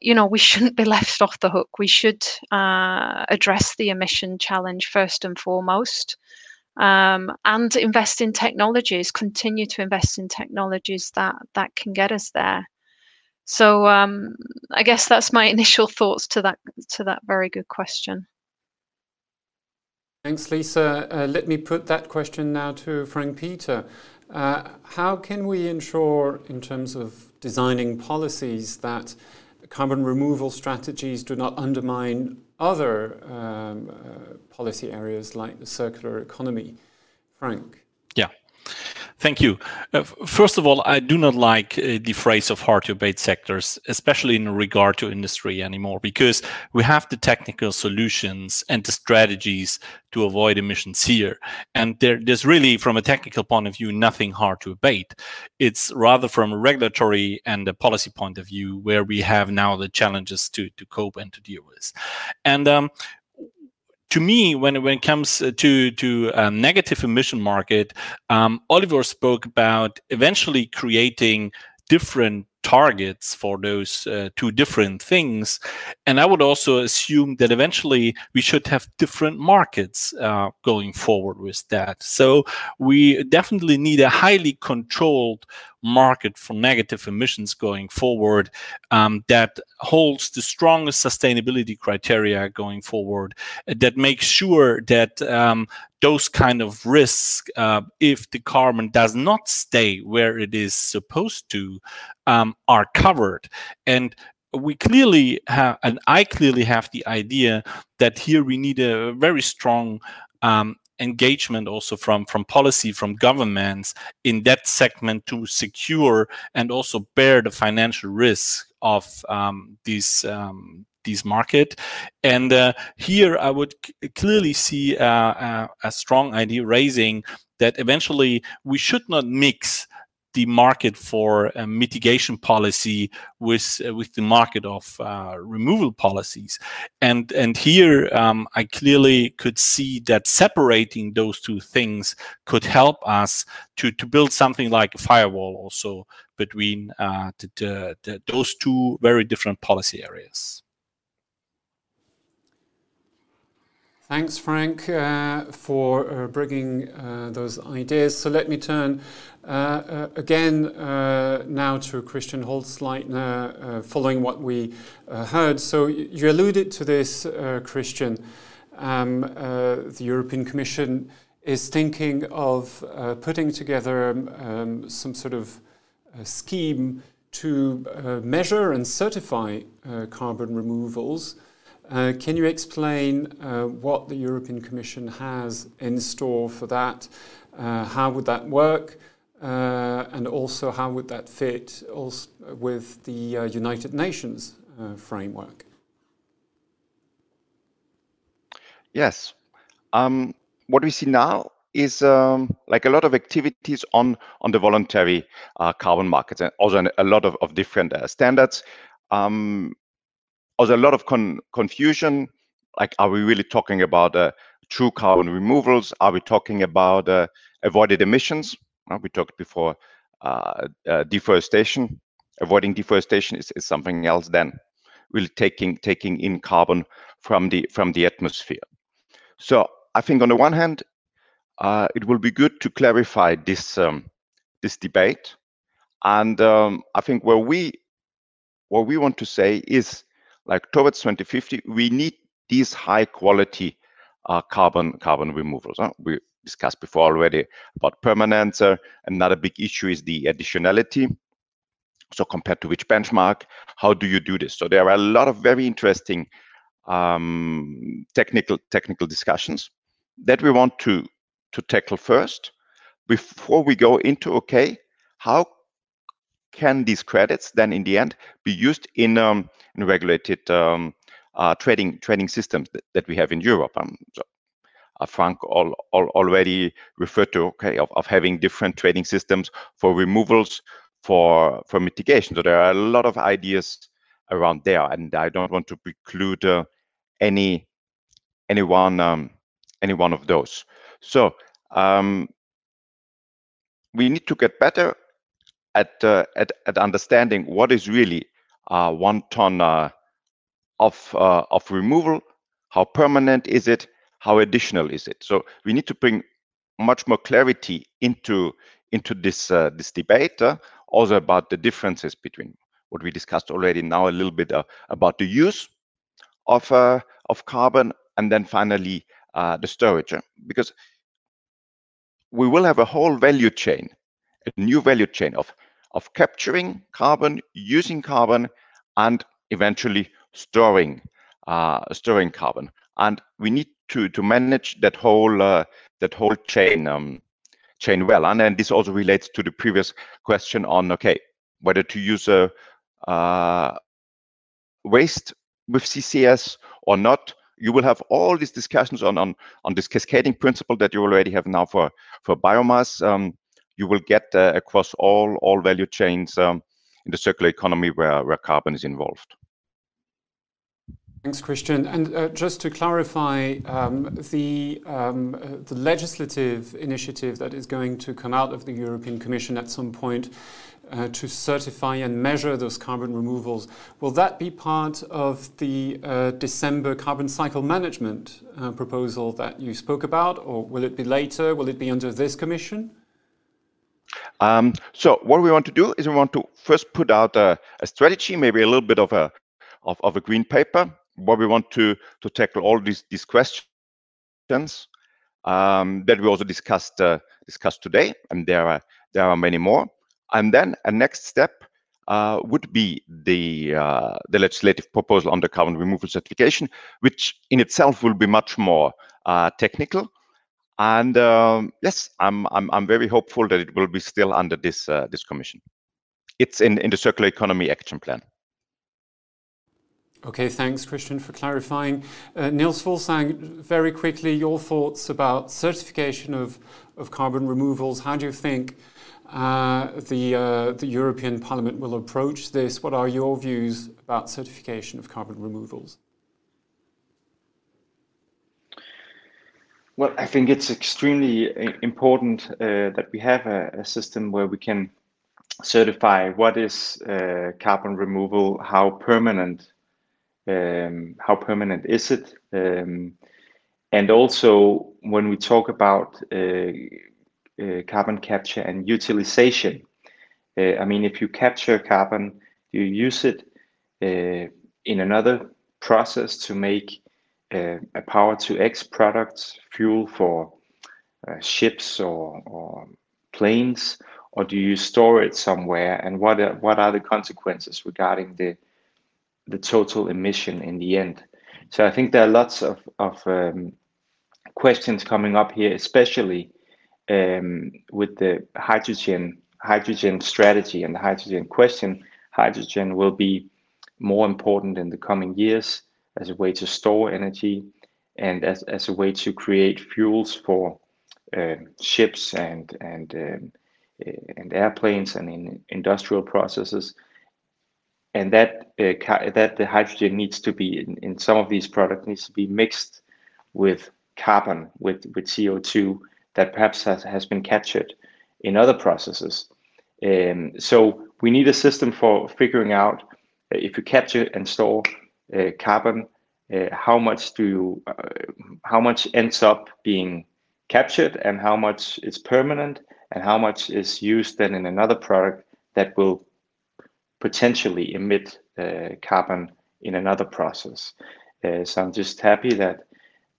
you know, we shouldn't be left off the hook. We should uh, address the emission challenge first and foremost um, and invest in technologies, continue to invest in technologies that that can get us there. So um, I guess that's my initial thoughts to that to that very good question. Thanks, Lisa. Uh, let me put that question now to Frank Peter. Uh, how can we ensure, in terms of designing policies, that carbon removal strategies do not undermine other um, uh, policy areas like the circular economy. Frank. Thank you. Uh, first of all, I do not like uh, the phrase of hard to abate sectors, especially in regard to industry anymore, because we have the technical solutions and the strategies to avoid emissions here. And there, there's really, from a technical point of view, nothing hard to abate. It's rather from a regulatory and a policy point of view where we have now the challenges to, to cope and to deal with. And um, to me, when when it comes to to a negative emission market, um, Oliver spoke about eventually creating different targets for those uh, two different things. And I would also assume that eventually we should have different markets uh, going forward with that. So we definitely need a highly controlled market for negative emissions going forward um, that holds the strongest sustainability criteria going forward that makes sure that um, those kind of risks, uh, if the carbon does not stay where it is supposed to, um, are covered. And we clearly have, and I clearly have the idea that here we need a very strong um, engagement also from from policy from governments in that segment to secure and also bear the financial risk of um, these um, these market. And uh, here i would clearly see uh, uh, a strong idea raising that eventually we should not mix the market for uh, mitigation policy with uh, with the market of uh, removal policies. And and here um, i clearly could see that separating those two things could help us to to build something like a firewall also between uh, the, the, the, those two very different policy areas Thanks, Frank, uh, for uh, bringing uh, those ideas. So let me turn uh, uh, again uh, now to Christian Holzleitner, following what we heard. So you alluded to this, Christian. Um, the European Commission is thinking of putting together um, some sort of scheme to measure and certify carbon removals. Uh, can you explain uh, what the European Commission has in store for that? Uh, how would that work? Uh, and also, how would that fit with the uh, United Nations uh, framework? Yes. Um, what we see now is um, like a lot of activities on on the voluntary carbon markets, and also a lot of, of different standards. Um, also a lot of con confusion. Like, are we really talking about uh, true carbon removals? Are we talking about uh, avoided emissions? We talked before uh, uh, deforestation. Avoiding deforestation is, is something else than really taking taking in carbon from the from the atmosphere. So I think on the one hand, uh, it will be good to clarify this um, this debate, and um, I think where we what we want to say is like towards 2050, we need these high quality uh, carbon carbon removals. Huh? We discussed before already about permanence. Uh, another big issue is the additionality. So compared to which benchmark, how do you do this? So there are a lot of very interesting um, technical technical discussions that we want to to tackle first before we go into okay, how can these credits then in the end be used in um, in regulated um, uh, trading trading systems that, that, we have in Europe? Um, so, uh, Frank all, all, already referred to okay of, of having different trading systems for removals for for mitigation. So there are a lot of ideas around there, and I don't want to preclude uh, any any one um, any one of those. So um, we need to get better at uh, at, at understanding what is really uh, one ton uh, of uh, of removal, how permanent is it, how additional is it. So we need to bring much more clarity into into this uh, this debate, uh, also about the differences between what we discussed already now a little bit about the use of of carbon, and then finally the storage, because we will have a whole value chain a new value chain of of capturing carbon, using carbon, and eventually storing uh, storing carbon. And we need to to manage that whole uh, that whole chain um, chain well. And then this also relates to the previous question on okay whether to use a uh, waste with CCS or not. You will have all these discussions on on on this cascading principle that you already have now for for biomass. Um, you will get uh, across all all value chains um, in the circular economy where, where carbon is involved. Thanks, Christian. And uh, just to clarify, um, the, um, uh, the legislative initiative that is going to come out of the European Commission at some point uh, to certify and measure those carbon removals. Will that be part of the uh, December carbon cycle management uh, proposal that you spoke about, or will it be later? Will it be under this commission? Um, so what we want to do is we want to first put out a, a strategy, maybe a little bit of a of, of a green paper, where we want to to tackle all these these questions um, that we also discussed uh, discussed today, and there are there are many more. And then a next step uh, would be the uh, the legislative proposal on the carbon removal certification, which in itself will be much more uh, technical. And um, yes, I'm, I'm I'm very hopeful that it will be still under this uh, this commission. It's in in the circular economy action plan. Okay, thanks, Christian, for clarifying. Uh, Niels Fuglsang, very quickly, your thoughts about certification of, of carbon removals. How do you think uh, the, uh, the European Parliament will approach this? What are your views about certification of carbon removals? Well, I think it's extremely uh, important uh, that we have a, a, system where we can certify what is uh, carbon removal, how permanent um, how permanent is it? Um, and also, when we talk about uh, uh, carbon capture and utilization, uh, I mean, if you capture carbon, you use it in another process to make a power to X product fuel for uh, ships or, or planes, or do you store it somewhere? And what are, what are the consequences regarding the the total emission in the end. So I think there are lots of, of um, questions coming up here, especially um, with the hydrogen hydrogen strategy and the hydrogen question. Hydrogen will be more important in the coming years as a way to store energy and as, as a way to create fuels for uh, ships and and um, and airplanes and in industrial processes and that uh, that the hydrogen needs to be in, in some of these products needs to be mixed with carbon with with CO2 that perhaps has, has been captured in other processes. Um, so we need a system for figuring out uh, if you capture and store uh, carbon, uh, how much do you, uh, how much ends up being captured and how much is permanent and how much is used then in another product that will potentially emit uh, carbon in another process. Uh, so I'm just happy that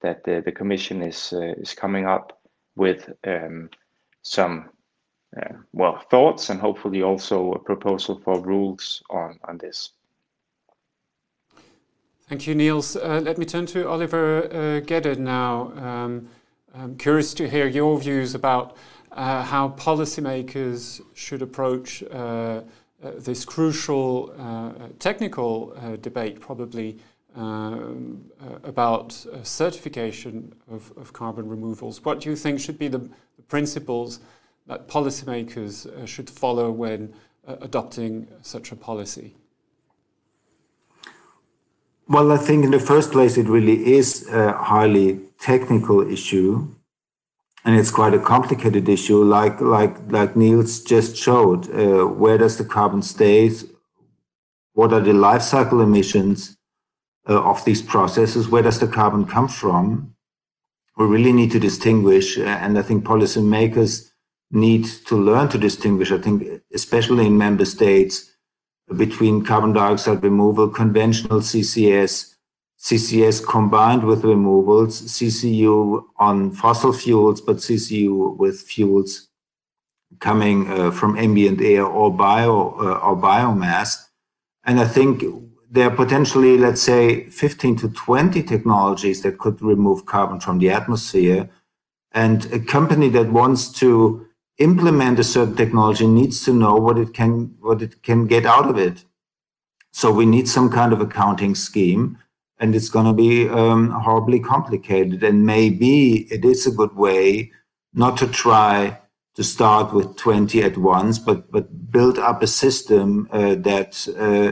that the, the Commission is uh, is coming up with um, some uh, well thoughts and hopefully also a proposal for rules on on this. Thank you, Niels. Uh, let me turn to Oliver uh, Geden now. Um, I'm curious to hear your views about how policymakers should approach uh, this crucial uh, technical uh, debate probably um, about certification of, of, carbon removals. What do you think should be the, the principles that policymakers should follow when adopting such a policy? Well, I think in the first place, it really is a highly technical issue and it's quite a complicated issue, like like like Niels just showed. Uh, where does the carbon stay? What are the life cycle emissions uh, of these processes? Where does the carbon come from? We really need to distinguish, uh, and I think policymakers need to learn to distinguish. I think, especially in member states, between carbon dioxide removal, conventional CCS, CCS combined with removals, CCU on fossil fuels, but CCU with fuels coming uh, from ambient air or bio uh, or biomass. And I think there are potentially, let's say, 15 to 20 technologies that could remove carbon from the atmosphere. And a company that wants to implement a certain technology needs to know what it can what it can get out of it. So we need some kind of accounting scheme and it's going to be um, horribly complicated. And maybe it is a good way not to try to start with 20 at once, but but build up a system uh, that uh,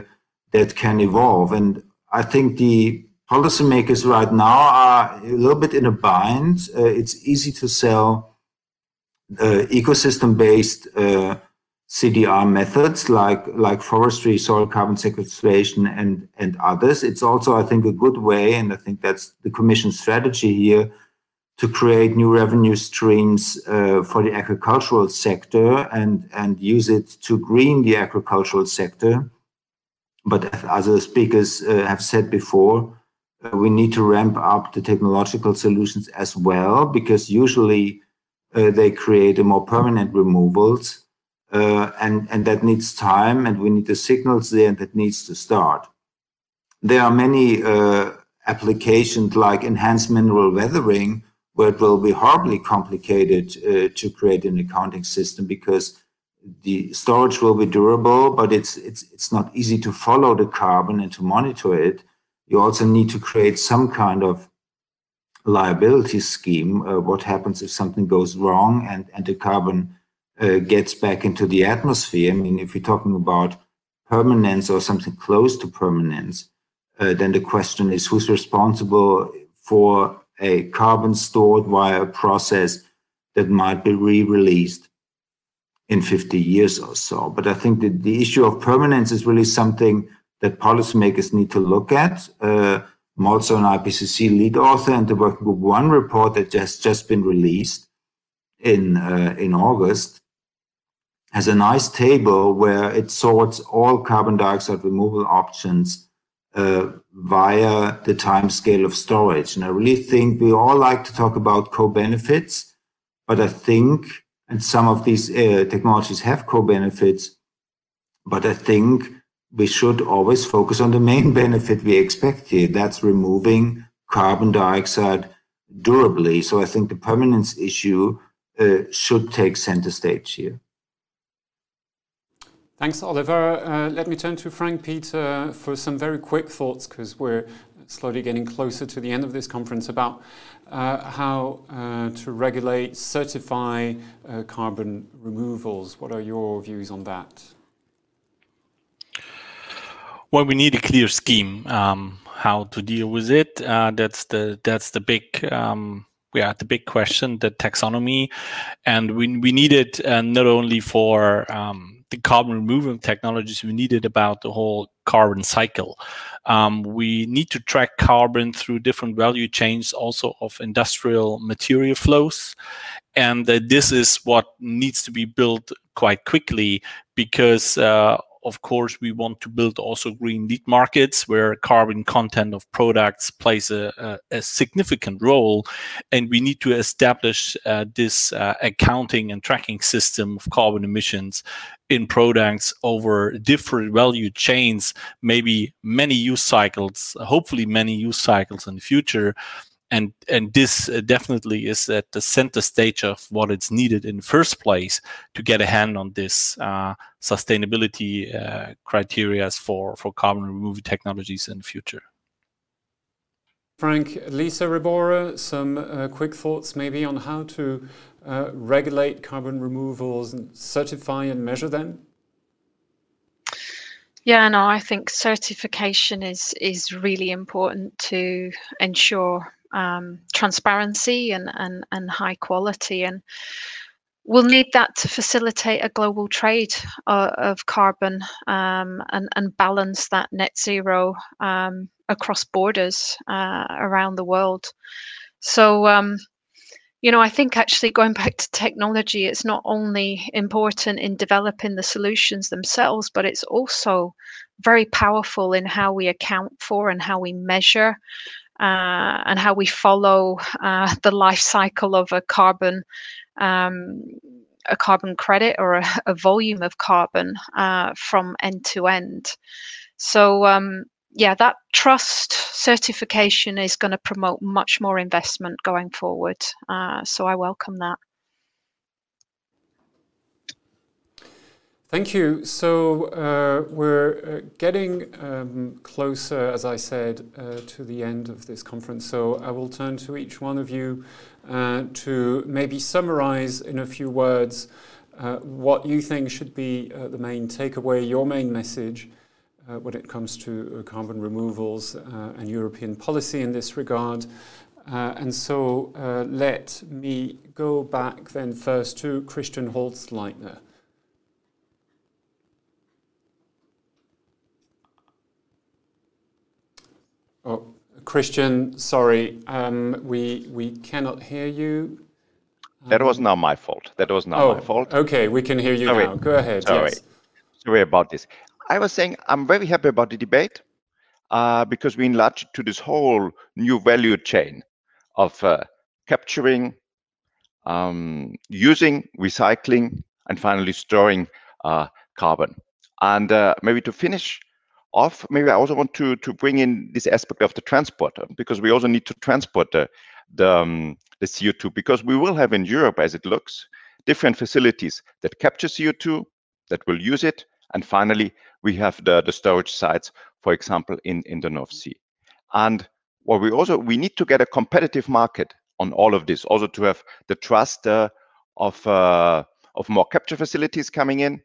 that can evolve. And I think the policymakers right now are a little bit in a bind. Uh, it's easy to sell ecosystem-based uh, CDR methods like like forestry, soil carbon sequestration, and and others. It's also, I think, a good way, and I think that's the Commission's strategy here, to create new revenue streams uh, for the agricultural sector and and use it to green the agricultural sector. But as other speakers uh, have said before, uh, we need to ramp up the technological solutions as well because usually uh, they create a more permanent removals uh, and and that needs time, and we need the signals there, and that needs to start. There are many uh, applications like enhanced mineral weathering, where it will be horribly complicated uh, to create an accounting system because the storage will be durable, but it's it's it's not easy to follow the carbon and to monitor it. You also need to create some kind of liability scheme. Uh, what happens if something goes wrong and and the carbon uh, gets back into the atmosphere. I mean, if you're talking about permanence or something close to permanence, uh, then the question is who's responsible for a carbon stored via a process that might be re-released in 50 years or so. But I think that the issue of permanence is really something that policymakers need to look at. Uh, I'm also an IPCC lead author, and the Working Group One report that has just been released in uh, in August has a nice table where it sorts all carbon dioxide removal options uh, via the time scale of storage. And I really think we all like to talk about co-benefits, but I think, and some of these uh, technologies have co-benefits, but I think we should always focus on the main benefit we expect here. That's removing carbon dioxide durably. So I think the permanence issue uh, should take center stage here. Thanks, Oliver. Uh, let me turn to Frank Peter for some very quick thoughts because we're slowly getting closer to the end of this conference about uh, how uh, to regulate, certify uh, carbon removals. What are your views on that? Well, we need a clear scheme um, how to deal with it. Uh, that's the that's the big um, yeah the big question, the taxonomy, and we we need it uh, not only for um, the carbon removal technologies we need it about the whole carbon cycle. Um, we need to track carbon through different value chains, also of industrial material flows. And uh, this is what needs to be built quite quickly because uh, of course, we want to build also green lead markets where carbon content of products plays a, a, a significant role. And we need to establish uh, this uh, accounting and tracking system of carbon emissions in products over different value chains, maybe many use cycles, hopefully many use cycles in the future and and this uh, definitely is at the center stage of what it's needed in the first place to get a hand on this uh, sustainability uh, criteria for for carbon removal technologies in the future. Frank, Lisa Ribora, some uh, quick thoughts maybe on how to uh, regulate carbon removals and certify and measure them. Yeah, no, I think certification is is really important to ensure um, transparency and, and, and high quality. And we'll need that to facilitate a global trade uh, of carbon um, and, and balance that net zero um, across borders uh, around the world. So, um, you know, I think actually going back to technology, it's not only important in developing the solutions themselves, but it's also very powerful in how we account for and how we measure uh, and how we follow uh, the life cycle of a carbon um, a carbon credit or a, a volume of carbon uh, from end to end. So um, yeah, that trust certification is going to promote much more investment going forward. Uh, so I welcome that. Thank you. So uh, we're uh, getting um, closer, as I said, uh, to the end of this conference. So I will turn to each one of you uh, to maybe summarize in a few words uh, what you think should be uh, the main takeaway, your main message when it comes to carbon removals and European policy in this regard. and so let me go back then first to Christian Holzleitner. Oh, Christian, sorry, um, we we cannot hear you. That was not my fault. That was not oh, my fault. Okay, we can hear you Sorry. now. Go ahead. Sorry. Yes. Sorry about this. I was saying I'm very happy about the debate uh, because we enlarged to this whole new value chain of uh, capturing, um, using, recycling, and finally storing uh, carbon. And uh, maybe to finish off, maybe I also want to to bring in this aspect of the transporter because we also need to transport the the, um, the CO2 because we will have in Europe, as it looks, different facilities that capture CO2, that will use it, and finally we have the, the storage sites, for example, in, in the North Sea. And what we also we need to get a competitive market on all of this, also to have the trust uh, of uh, of more capture facilities coming in,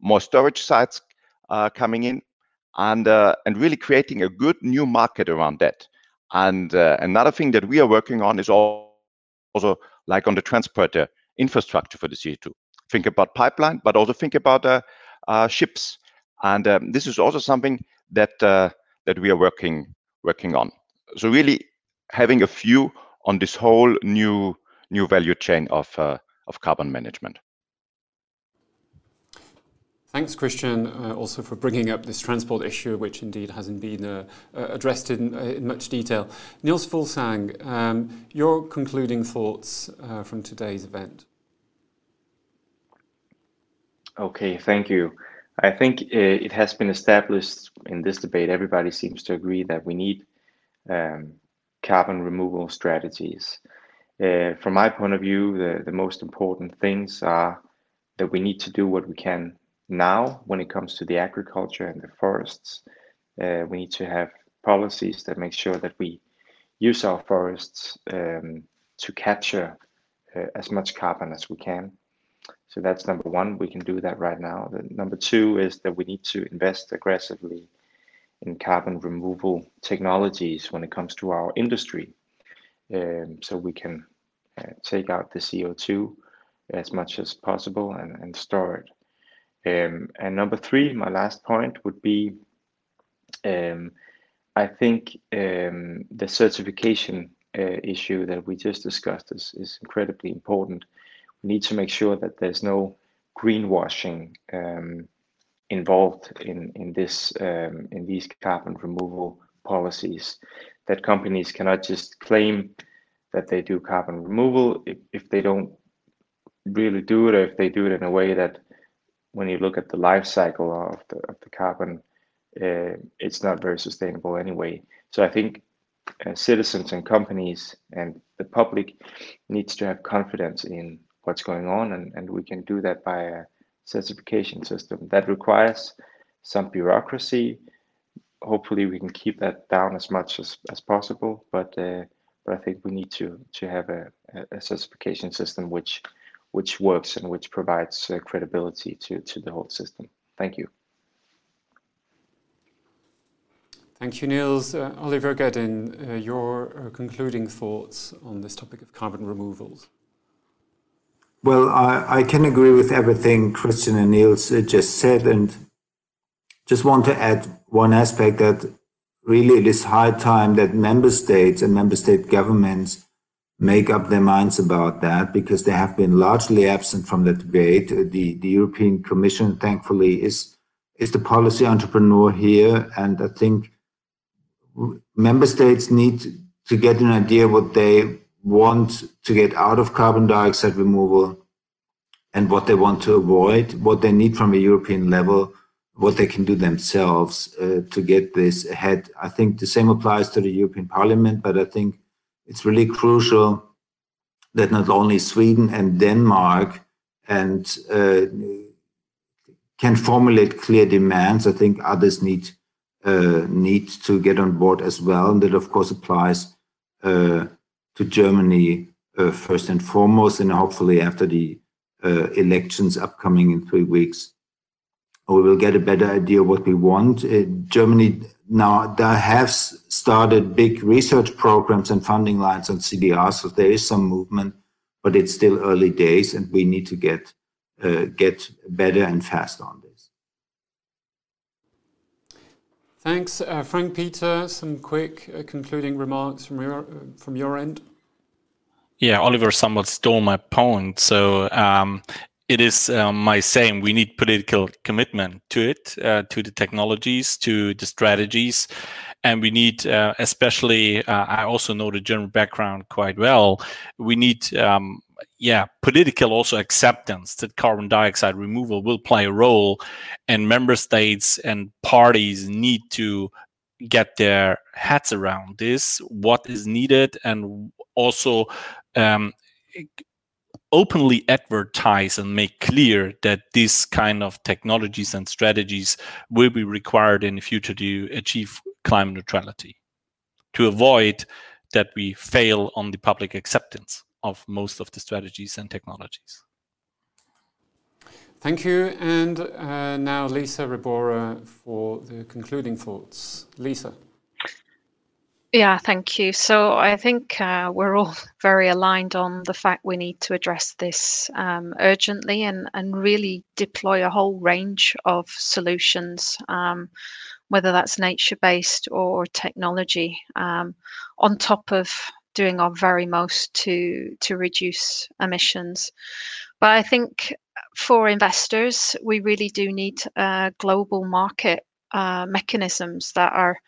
more storage sites uh, coming in, and uh, and really creating a good new market around that. And uh, another thing that we are working on is also like on the transporter infrastructure for the CO2. Think about pipeline, but also think about uh, uh, ships. And um, this is also something that uh, that we are working working on. So really having a view on this whole new new value chain of uh, of carbon management. Thanks, Christian, uh, also for bringing up this transport issue, which indeed hasn't been uh, uh, addressed in, uh, in, much detail. Niels Fuglsang, um, your concluding thoughts uh, from today's event. Okay, thank you. I think uh, it has been established in this debate, everybody seems to agree that we need um, carbon removal strategies. from my point of view, the, the most important things are that we need to do what we can now when it comes to the agriculture and the forests. Uh, we need to have policies that make sure that we use our forests um, to capture uh, as much carbon as we can. So that's number one. We can do that right now. The, number two is that we need to invest aggressively in carbon removal technologies when it comes to our industry. Um, so we can uh, take out the CO2 as much as possible and, and store it. Um, and number three, my last point would be um, I think um, the certification uh, issue that we just discussed is, is incredibly important. We need to make sure that there's no greenwashing um, involved in in this um, in these carbon removal policies. That companies cannot just claim that they do carbon removal if, if they don't really do it, or if they do it in a way that when you look at the life cycle of the, of the carbon, uh, it's not very sustainable anyway. So I think uh, citizens and companies and the public needs to have confidence in what's going on, and, and we can do that by a certification system. That requires some bureaucracy. Hopefully, we can keep that down as much as, as possible, but uh, but I think we need to to have a, a certification system which which works and which provides uh, credibility to, to the whole system. Thank you. Thank you, Niels. Uh, Oliver Geden, uh, your uh, concluding thoughts on this topic of carbon removals. Well, I, I can agree with everything Christian and Niels uh, just said, and just want to add one aspect that really it is high time that member states and member state governments make up their minds about that because they have been largely absent from the debate. The, the European Commission, thankfully, is, is the policy entrepreneur here. And I think member states need to get an idea what they want to get out of carbon dioxide removal and what they want to avoid, what they need from a European level, what they can do themselves uh, to get this ahead. I think the same applies to the European Parliament, but I think it's really crucial that not only Sweden and Denmark and uh, can formulate clear demands. I think others need uh, need to get on board as well, and that of course applies uh, to Germany uh, first and foremost, and hopefully after the uh, elections upcoming in three weeks, we will get a better idea what we want. Uh, Germany now there have started big research programs and funding lines on CDR, so there is some movement, but it's still early days, and we need to get uh, get better and fast on this. Thanks. Uh, Frank Peter, some quick uh, concluding remarks from your, uh, from your end? Yeah, Oliver somewhat stole my point. So um, it is um, my saying we need political commitment to it, uh, to the technologies, to the strategies. And we need, uh, especially, uh, I also know the German background quite well. We need um, yeah, political also acceptance that carbon dioxide removal will play a role, and member states and parties need to get their heads around this, what is needed, and also um, openly advertise and make clear that this kind of technologies and strategies will be required in the future to achieve climate neutrality, to avoid that we fail on the public acceptance of most of the strategies and technologies. Thank you. And uh, now Lisa Rebora for the concluding thoughts. Lisa. Yeah, thank you. So I think uh, we're all very aligned on the fact we need to address this um, urgently and, and really deploy a whole range of solutions, um, whether that's nature based or technology, um, on top of doing our very most to to reduce emissions. But I think for investors, we really do need uh, global market uh, mechanisms that are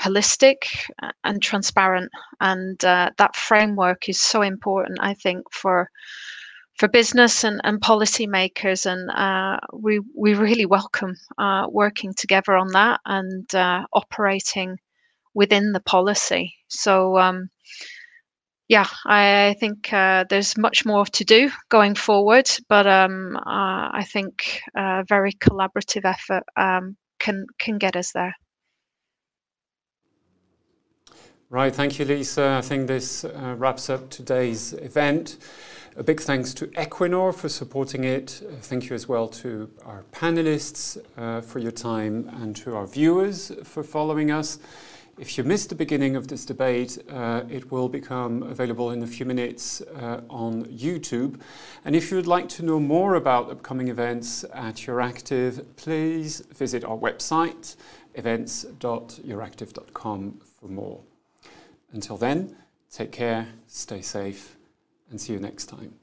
holistic and transparent, and uh, that framework is so important. I think for for business and, and policymakers, and uh, we we really welcome uh, working together on that and uh, operating within the policy. So um, yeah, I think uh, there's much more to do going forward, but um, uh, I think a uh, very collaborative effort um, can can get us there. Right, thank you, Lisa. I think this uh, wraps up today's event. A big thanks to Equinor for supporting it. Uh, thank you as well to our panelists uh, for your time and to our viewers for following us. If you missed the beginning of this debate, uh, it will become available in a few minutes uh, on YouTube. And if you would like to know more about upcoming events at Euractiv, please visit our website, events.euractiv.com for more. Until then, take care, stay safe, and see you next time.